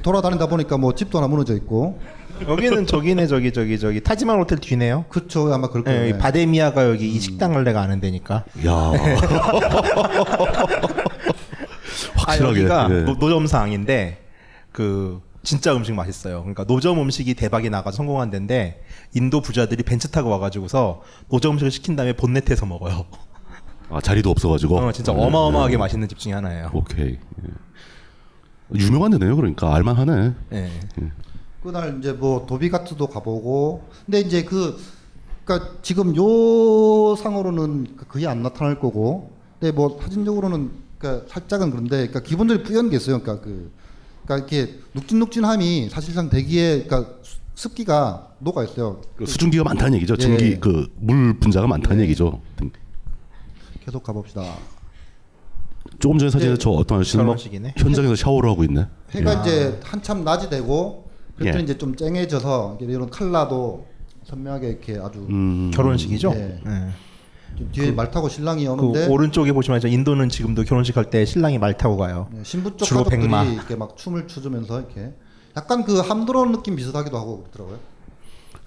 돌아다니다 보니까 뭐 집도 하나 무너져 있고. 여기는 저기네 저기 저기 저기 타지만 호텔 뒤네요. 그렇죠. 아마 그럴 예, 거예요. 이 바데미아가 여기 이 식당을 내가 아는 데니까. 야. 아, 확실하게. 여기가 예. 노, 노점상인데 그 진짜 음식 맛있어요. 그러니까 노점 음식이 대박이 나가 성공한 데인데 인도 부자들이 벤츠 타고 와가지고서 노점 음식을 시킨 다음에 본네트에서 먹어요. 아 자리도 없어가지고. 어, 진짜 네, 어마어마하게 네. 맛있는 집 중에 하나예요. 오케이. 예. 유명한 데네요. 그러니까 알만하네. 예. 그날 이제 뭐 도비가트도 가보고 근데 이제 그 그러니까 지금 요 상으로는 거의 안 나타날 거고 근데 뭐 사진적으로는 그러니까 살짝은 그런데 그러니까 기본적으로 뿌연 게 있어요. 그러니까 그 그러니까 이렇게 눅진눅진함이 사실상 대기에 그러니까 수- 습기가 녹아 있어요. 그 수증기가 많다는 얘기죠. 예. 증기 그물 분자가 많다는 얘기죠. 계속 가봅시다. 조금 전에 사진에 네. 저 어떤 아저씨는 막 결혼식이네. 현장에서 샤워를 하고 있네. 해가 예. 이제 한참 낮이 되고 그랬더니 예. 이제 좀 쨍해져서 이런 칼라도 선명하게 이렇게 아주 음. 결혼식이죠. 예. 예. 좀 뒤에 말 타고 신랑이 그 오는데 오른쪽에 보시면 저 인도는 지금도 결혼식 할 때 신랑이 말 타고 가요. 네, 신부 쪽 주로 가족들이 백마. 이렇게 막 춤을 추주면서 이렇게 약간 그 함드론 느낌 비슷하기도 하고 그렇더라고요.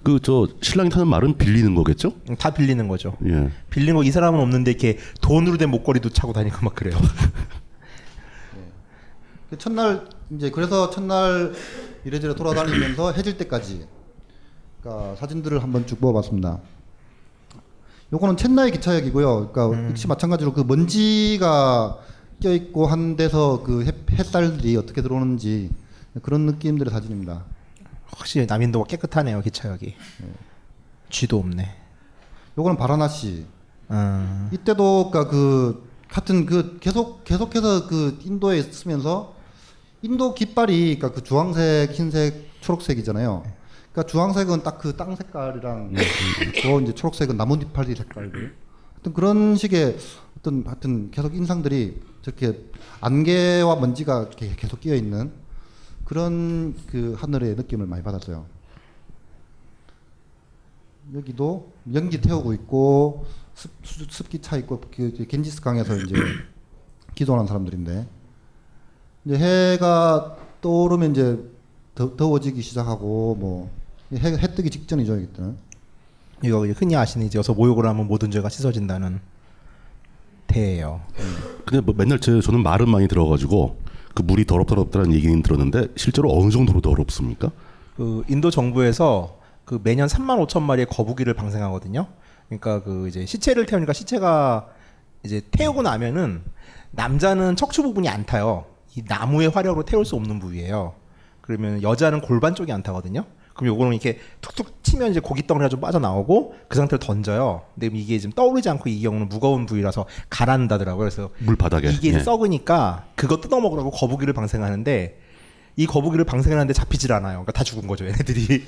그 저 신랑이 타는 말은 빌리는 거겠죠? 다 빌리는 거죠. 예. 빌린 거 이 사람은 없는데 이렇게 돈으로 된 목걸이도 차고 다니고 막 그래요. 그 첫날 이제 그래서 첫날 이래저래 돌아다니면서 해질 때까지 그러니까 사진들을 한번 쭉 뽑아봤습니다. 요거는 첸나이 기차역이고요. 그러니까 역시 마찬가지로 그 먼지가 껴있고 한 데서 그 햇, 햇살들이 어떻게 들어오는지 그런 느낌들의 사진입니다. 확실히 남인도가 깨끗하네요 기차역이. 쥐도 없네. 요거는 바라나시. 음. 이때도 그러니까 그 같은 그 계속 계속해서 그 인도에 있으면서 인도 깃발이 그러니까 그 주황색, 흰색, 초록색이잖아요. 그러니까 주황색은 딱 그 땅 색깔이랑 또 이제 초록색은 나뭇잎파리 색깔들. 어떤 그런 식의 어떤 하여튼 계속 인상들이 저렇게 안개와 먼지가 이렇게 계속 끼어 있는 그런 그 하늘의 느낌을 많이 받았어요. 여기도 연기 태우고 있고 습, 수- 습기 차 있고 그 겐지스 강에서 이제 기도하는 사람들인데 이제 해가 떠오르면 이제 더, 더워지기 시작하고 뭐 해, 해 뜨기 직전이죠 이때는 이거 흔히 아시는 이제 여기서 모욕을 하면 모든 죄가 씻어진다는 대예요. 근데 뭐 맨날 제 저는 말은 많이 들어가지고 그 물이 더럽더럽다는 얘기는 들었는데 실제로 어느 정도로 더럽습니까? 그 인도 정부에서 그 매년 3만 5천 마리의 거북이를 방생하거든요. 그러니까 그 이제 시체를 태우니까 시체가 이제 태우고 나면은 남자는 척추 부분이 안 타요. 이 나무의 화력으로 태울 수 없는 부위예요. 그러면 여자는 골반 쪽이 안 타거든요. 그럼 요거는 이렇게 툭툭 치면 이제 고기 덩어리가 좀 빠져나오고 그 상태로 던져요. 근데 이게 지금 떠오르지 않고 이 경우는 무거운 부위라서 가라앉다더라고요. 그래서 물 바닥에. 이게 예. 썩으니까 그거 뜯어 먹으라고 거북이를 방생하는데 이 거북이를 방생하는데 잡히질 않아요. 그러니까 다 죽은 거죠, 얘네들이.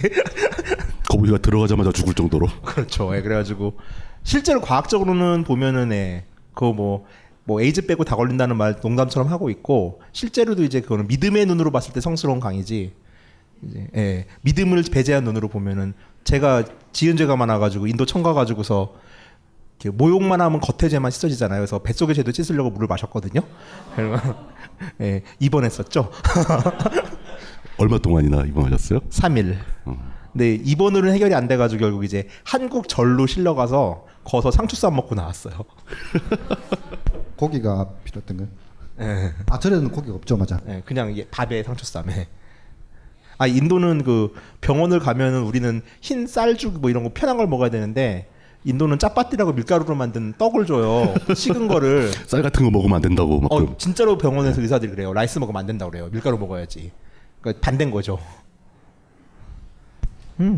거북이가 들어가자마자 죽을 정도로. 그렇죠. 예, 그래가지고 실제로 과학적으로는 보면은 예, 그거 뭐, 뭐 에이즈 빼고 다 걸린다는 말 농담처럼 하고 있고 실제로도 이제 그거는 믿음의 눈으로 봤을 때 성스러운 강이지. 이제 예, 믿음을 배제한 눈으로 보면은 제가 지은 죄가 많아가지고 인도 청 가 가지고서 이렇게 모욕만 하면 겉에 죄만 씻어지잖아요. 그래서 뱃속의 죄도 씻으려고 물을 마셨거든요. 그래서 예, 입원했었죠. 얼마 동안이나 입원하셨어요? 3일. 근데 입원으로는 해결이 안 돼가지고 결국 이제 한국 절로 실려가서 거서 상추쌈 먹고 나왔어요. 고기가 필요했던가요? 예. 아 저래는 고기가 없죠 맞아. 예, 그냥 이게 밥에 상추쌈에. 아 인도는 그 병원을 가면은 우리는 흰 쌀죽 뭐 이런 거 편한 걸 먹어야 되는데 인도는 짜파띠라고 밀가루로 만든 떡을 줘요. 식은 거를. 쌀 같은 거 먹으면 안 된다고 막. 그어 진짜로 병원에서 의사들이 그래요. rice 먹으면 안 된다고 그래요. 밀가루 먹어야지. 그러니까 반대인 거죠.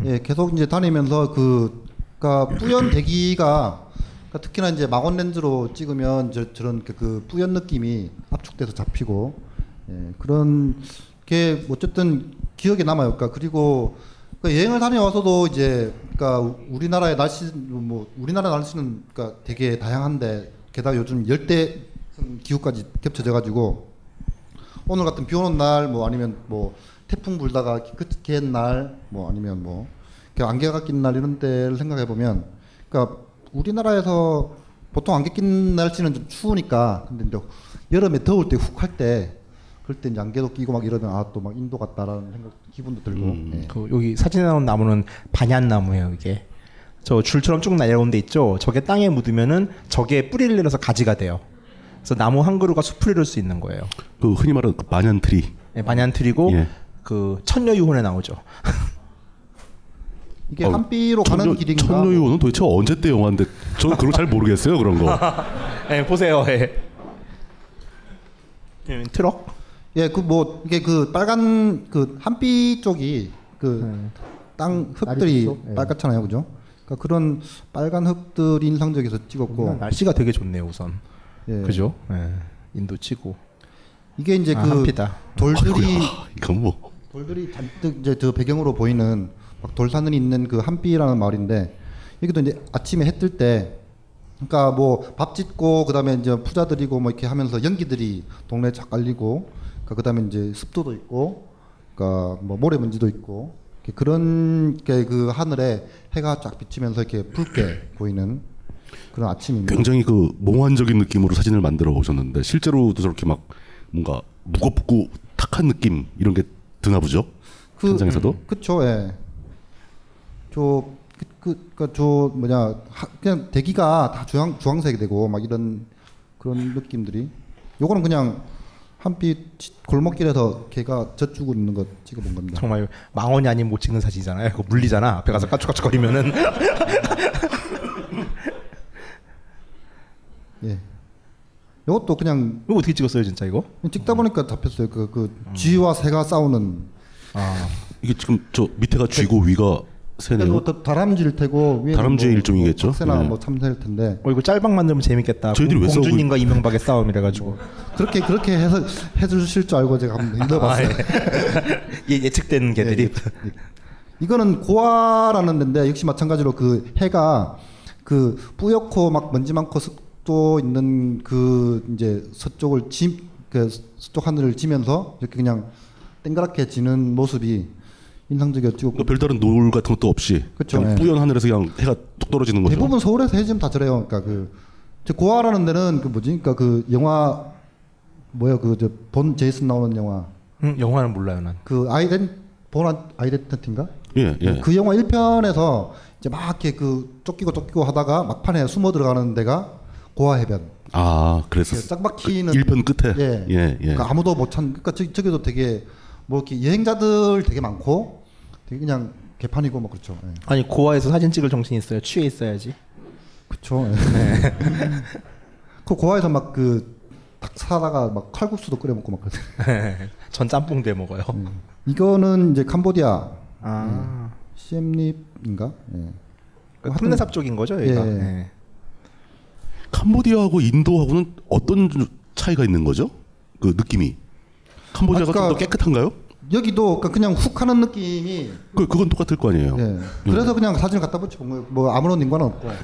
예, 계속 이제 다니면서 그, 그니까 뿌연 대기가 그러니까 특히나 이제 망원 렌즈로 찍으면 저, 저런 그, 그 뿌연 느낌이 압축돼서 잡히고 예, 그런 게 어쨌든 기억에 남아요. 그러니까 그리고 그 여행을 다녀와서도 이제 그러니까 우리나라의 날씨 뭐 우리나라 날씨는 그러니까 되게 다양한데 게다가 요즘 열대 기후까지 겹쳐져 가지고 오늘 같은 비 오는 날 뭐 아니면 뭐 태풍 불다가 그개날뭐 아니면 뭐 이렇게 안개가 낀 날 이런 때를 생각해 보면 그러니까 우리나라에서 보통 안개 낀 날씨는 좀 추우니까 근데 이제 여름에 더울 때 훅 할 때 그럴 때 이제 안개도 끼고 막 이러면 아 또 막 인도 같다라는 생각 기분도 들고 예. 그 여기 사진에 나온 나무는 반얀나무예요 이게 저 줄처럼 쭉 날려온 데 있죠 저게 땅에 묻으면은 저게 뿌리를 내려서 가지가 돼요 그래서 나무 한 그루가 숲을 이룰 수 있는 거예요 그 흔히 말하는 그 반얀트리. 네, 반얀트리고 예. 그 천녀유혼에 나오죠 이게 어, 한비로 가는 천녀, 길인가 천녀유호는 도대체 언제 때 영화인데 저는 거잘 모르겠어요 그런 거. 네, 보세요 예. 예, 트럭 예, 그 뭐 이게 그 빨간 그 한비 쪽이 그 땅 흙들이 쪽? 예. 빨갛잖아요, 그죠? 그러니까 그런 빨간 흙들이 인상적이어서 찍었고 날씨가 되게 좋네요 우선 예. 그죠 예. 인도 치고 이게 이제 아, 그 한피다. 돌들이 이건 뭐 돌들이 잔뜩 이제 저 배경으로 보이는 막 돌산을 있는 그 한비라는 마을인데 여기도 이제 아침에 해 뜰 때 그러니까 뭐 밥 짓고 그다음에 이제 푸자 드리고 뭐 이렇게 하면서 연기들이 동네에 쫙 깔리고 그러니까 그다음에 이제 습도도 있고 그러니까 뭐 모래 먼지도 있고 이렇게 그런 게 그 하늘에 해가 쫙 비치면서 이렇게 붉게 보이는 그런 아침입니다. 굉장히 그 몽환적인 느낌으로 사진을 만들어 오셨는데 실제로도 저렇게 막 뭔가 무겁고 탁한 느낌 이런 게 드나 보죠. 그, 현장에서도. 그쵸, 예. 저, 그, 그, 그, 저, 뭐냐, 하, 그냥 대기가 다 주황, 주황색이 되고, 막 이런 그런 느낌들이. 요거는 그냥 한빛 지- 골목길에서 걔가 젖주고 있는 거 찍어본 겁니다. 정말 망원이 아닌 못 찍는 사진이잖아요 그거 물리잖아 앞에 가서 까쭉까쭉거리면은 예. 요것도 그냥 이거 어떻게 찍었어요 진짜 이거? 찍다 보니까 잡혔어요. 그, 그, 쥐와 새가 싸우는. 아. 이게 지금 저 밑에가 쥐고 위가 뭐 다- 다람쥐일 테고, 위에는 다람쥐의 뭐, 일종이겠죠? 뭐 새나 예. 뭐 참새일 텐데. 어 이거 짤방 만들면 재밌겠다. 저희들이 왜 싸우고 공주님과 이명박의 싸움 이래 가지고. 그렇게, 그렇게 해서 해주실 줄 알고 제가 한번 읽어봤어요. 예, 예측되는 개들이. 예, 이거는 고아라는 데인데 역시 마찬가지로 그 해가 그 뿌옇고 막 먼지 많고 습도 있는 그 이제 서쪽을 짐그 서쪽 하늘을 지면서 이렇게 그냥 땡그랗게 지는 모습이 인상적이었죠. 그러니까 별다른 노을 같은 것도 없이 그쵸, 그냥 예. 뿌연 하늘에서 그냥 해가 뚝 떨어지는 거죠. 대부분 서울에서 해 지면 다 저래요. 그러니까 그저 고아라는 데는 그 뭐지? 그러니까 그 영화 뭐야 그저본 제이슨 나오는 영화 음, 영화는 몰라요 난. 그 아이덴 본 아이덴티인가? 예, 예. 그 영화 1편에서 이제 막 이렇게 그 쫓기고 쫓기고 하다가 막판에 숨어 들어가는 데가 고아 해변. 아, 그래서 딱 막히는 그 1편 끝에 예. 예, 예. 그러니까 아무도 못 찾. 그러니까 저기 저기도 되게 뭐 이렇게 여행자들 되게 많고 되게 그냥 개판이고 뭐 그렇죠. 예. 아니 고아에서 사진 찍을 정신이 있어요. 취해 있어야지. 그렇죠. 그 고아에서 막 그 닭 사다가 막 칼국수도 끓여 먹고 막 그러세요. 전 짬뽕도 해 먹어요. 이거는 이제 캄보디아 아. 시엠립인가? 예. 그러니까 푸른삽 쪽인 거죠 여기가. 예. 예. 캄보디아하고 인도하고는 어떤 차이가 있는 거죠? 그 느낌이 캄보디아가 아까- 좀더 깨끗한가요? 여기도 그러니까 그냥 훅 하는 느낌이 그 그건 똑같을 거 아니에요. 예. 그래서 그냥 사진을 갖다 붙여본 거예요. 뭐 아무런 인과는 없고.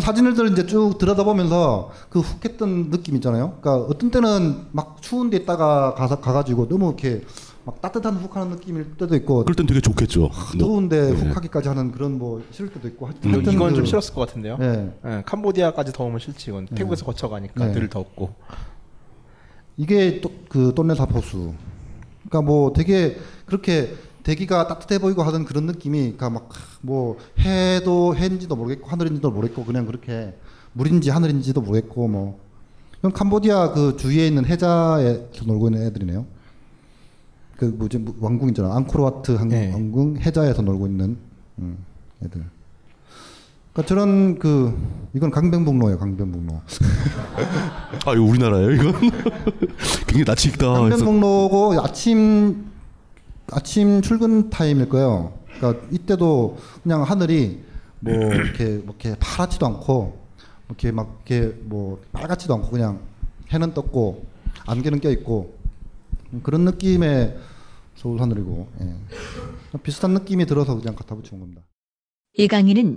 사진을 이제 쭉 들여다보면서 그 훅했던 느낌 있잖아요. 그러니까 어떤 때는 막 추운 데 있다가 가서 가가지고 너무 이렇게 막 따뜻한 훅하는 느낌일 때도 있고 그럴 땐 되게 좋겠죠. 더운데 예. 훅하기까지 하는 그런 뭐 싫을 때도 있고. 음, 하여튼 이건 그- 좀 싫었을 것 같은데요. 예. 예, 캄보디아까지 더우면 싫지 이건. 태국에서 거쳐가니까 네. 늘 덥고. 이게 또그 똠네사 포수. 그러니까 뭐 되게 그렇게 대기가 따뜻해 보이고 하던 그런 느낌이 그러니까 막 뭐 해도 해인지도 모르겠고 하늘인지도 모르겠고 그냥 그렇게 물인지 하늘인지도 모르겠고 뭐 이건 캄보디아 그 주위에 있는 해자에서 놀고 있는 애들이네요. 그 뭐지 뭐 왕궁 있잖아 앙코르와트 한- 네. 왕궁 해자에서 놀고 있는 음, 애들. 그러니까 저런 그 이건 강변북로예요 강변북로. 아, 이거 우리나라예요, 이건? 굉장히 낯이 익다. 해서 강변북로고 아침 아침 출근 타임일 거예요. 그러니까 이때도 그냥 하늘이 뭐 이렇게 뭐 이렇게 파랗지도 않고 뭐 이렇게 막 이렇게 뭐 빨갛지도 않고 그냥 해는 떴고 안개는 껴 있고 그런 느낌의 서울 하늘이고 예. 비슷한 느낌이 들어서 그냥 갖다 붙인 겁니다. 이 강의는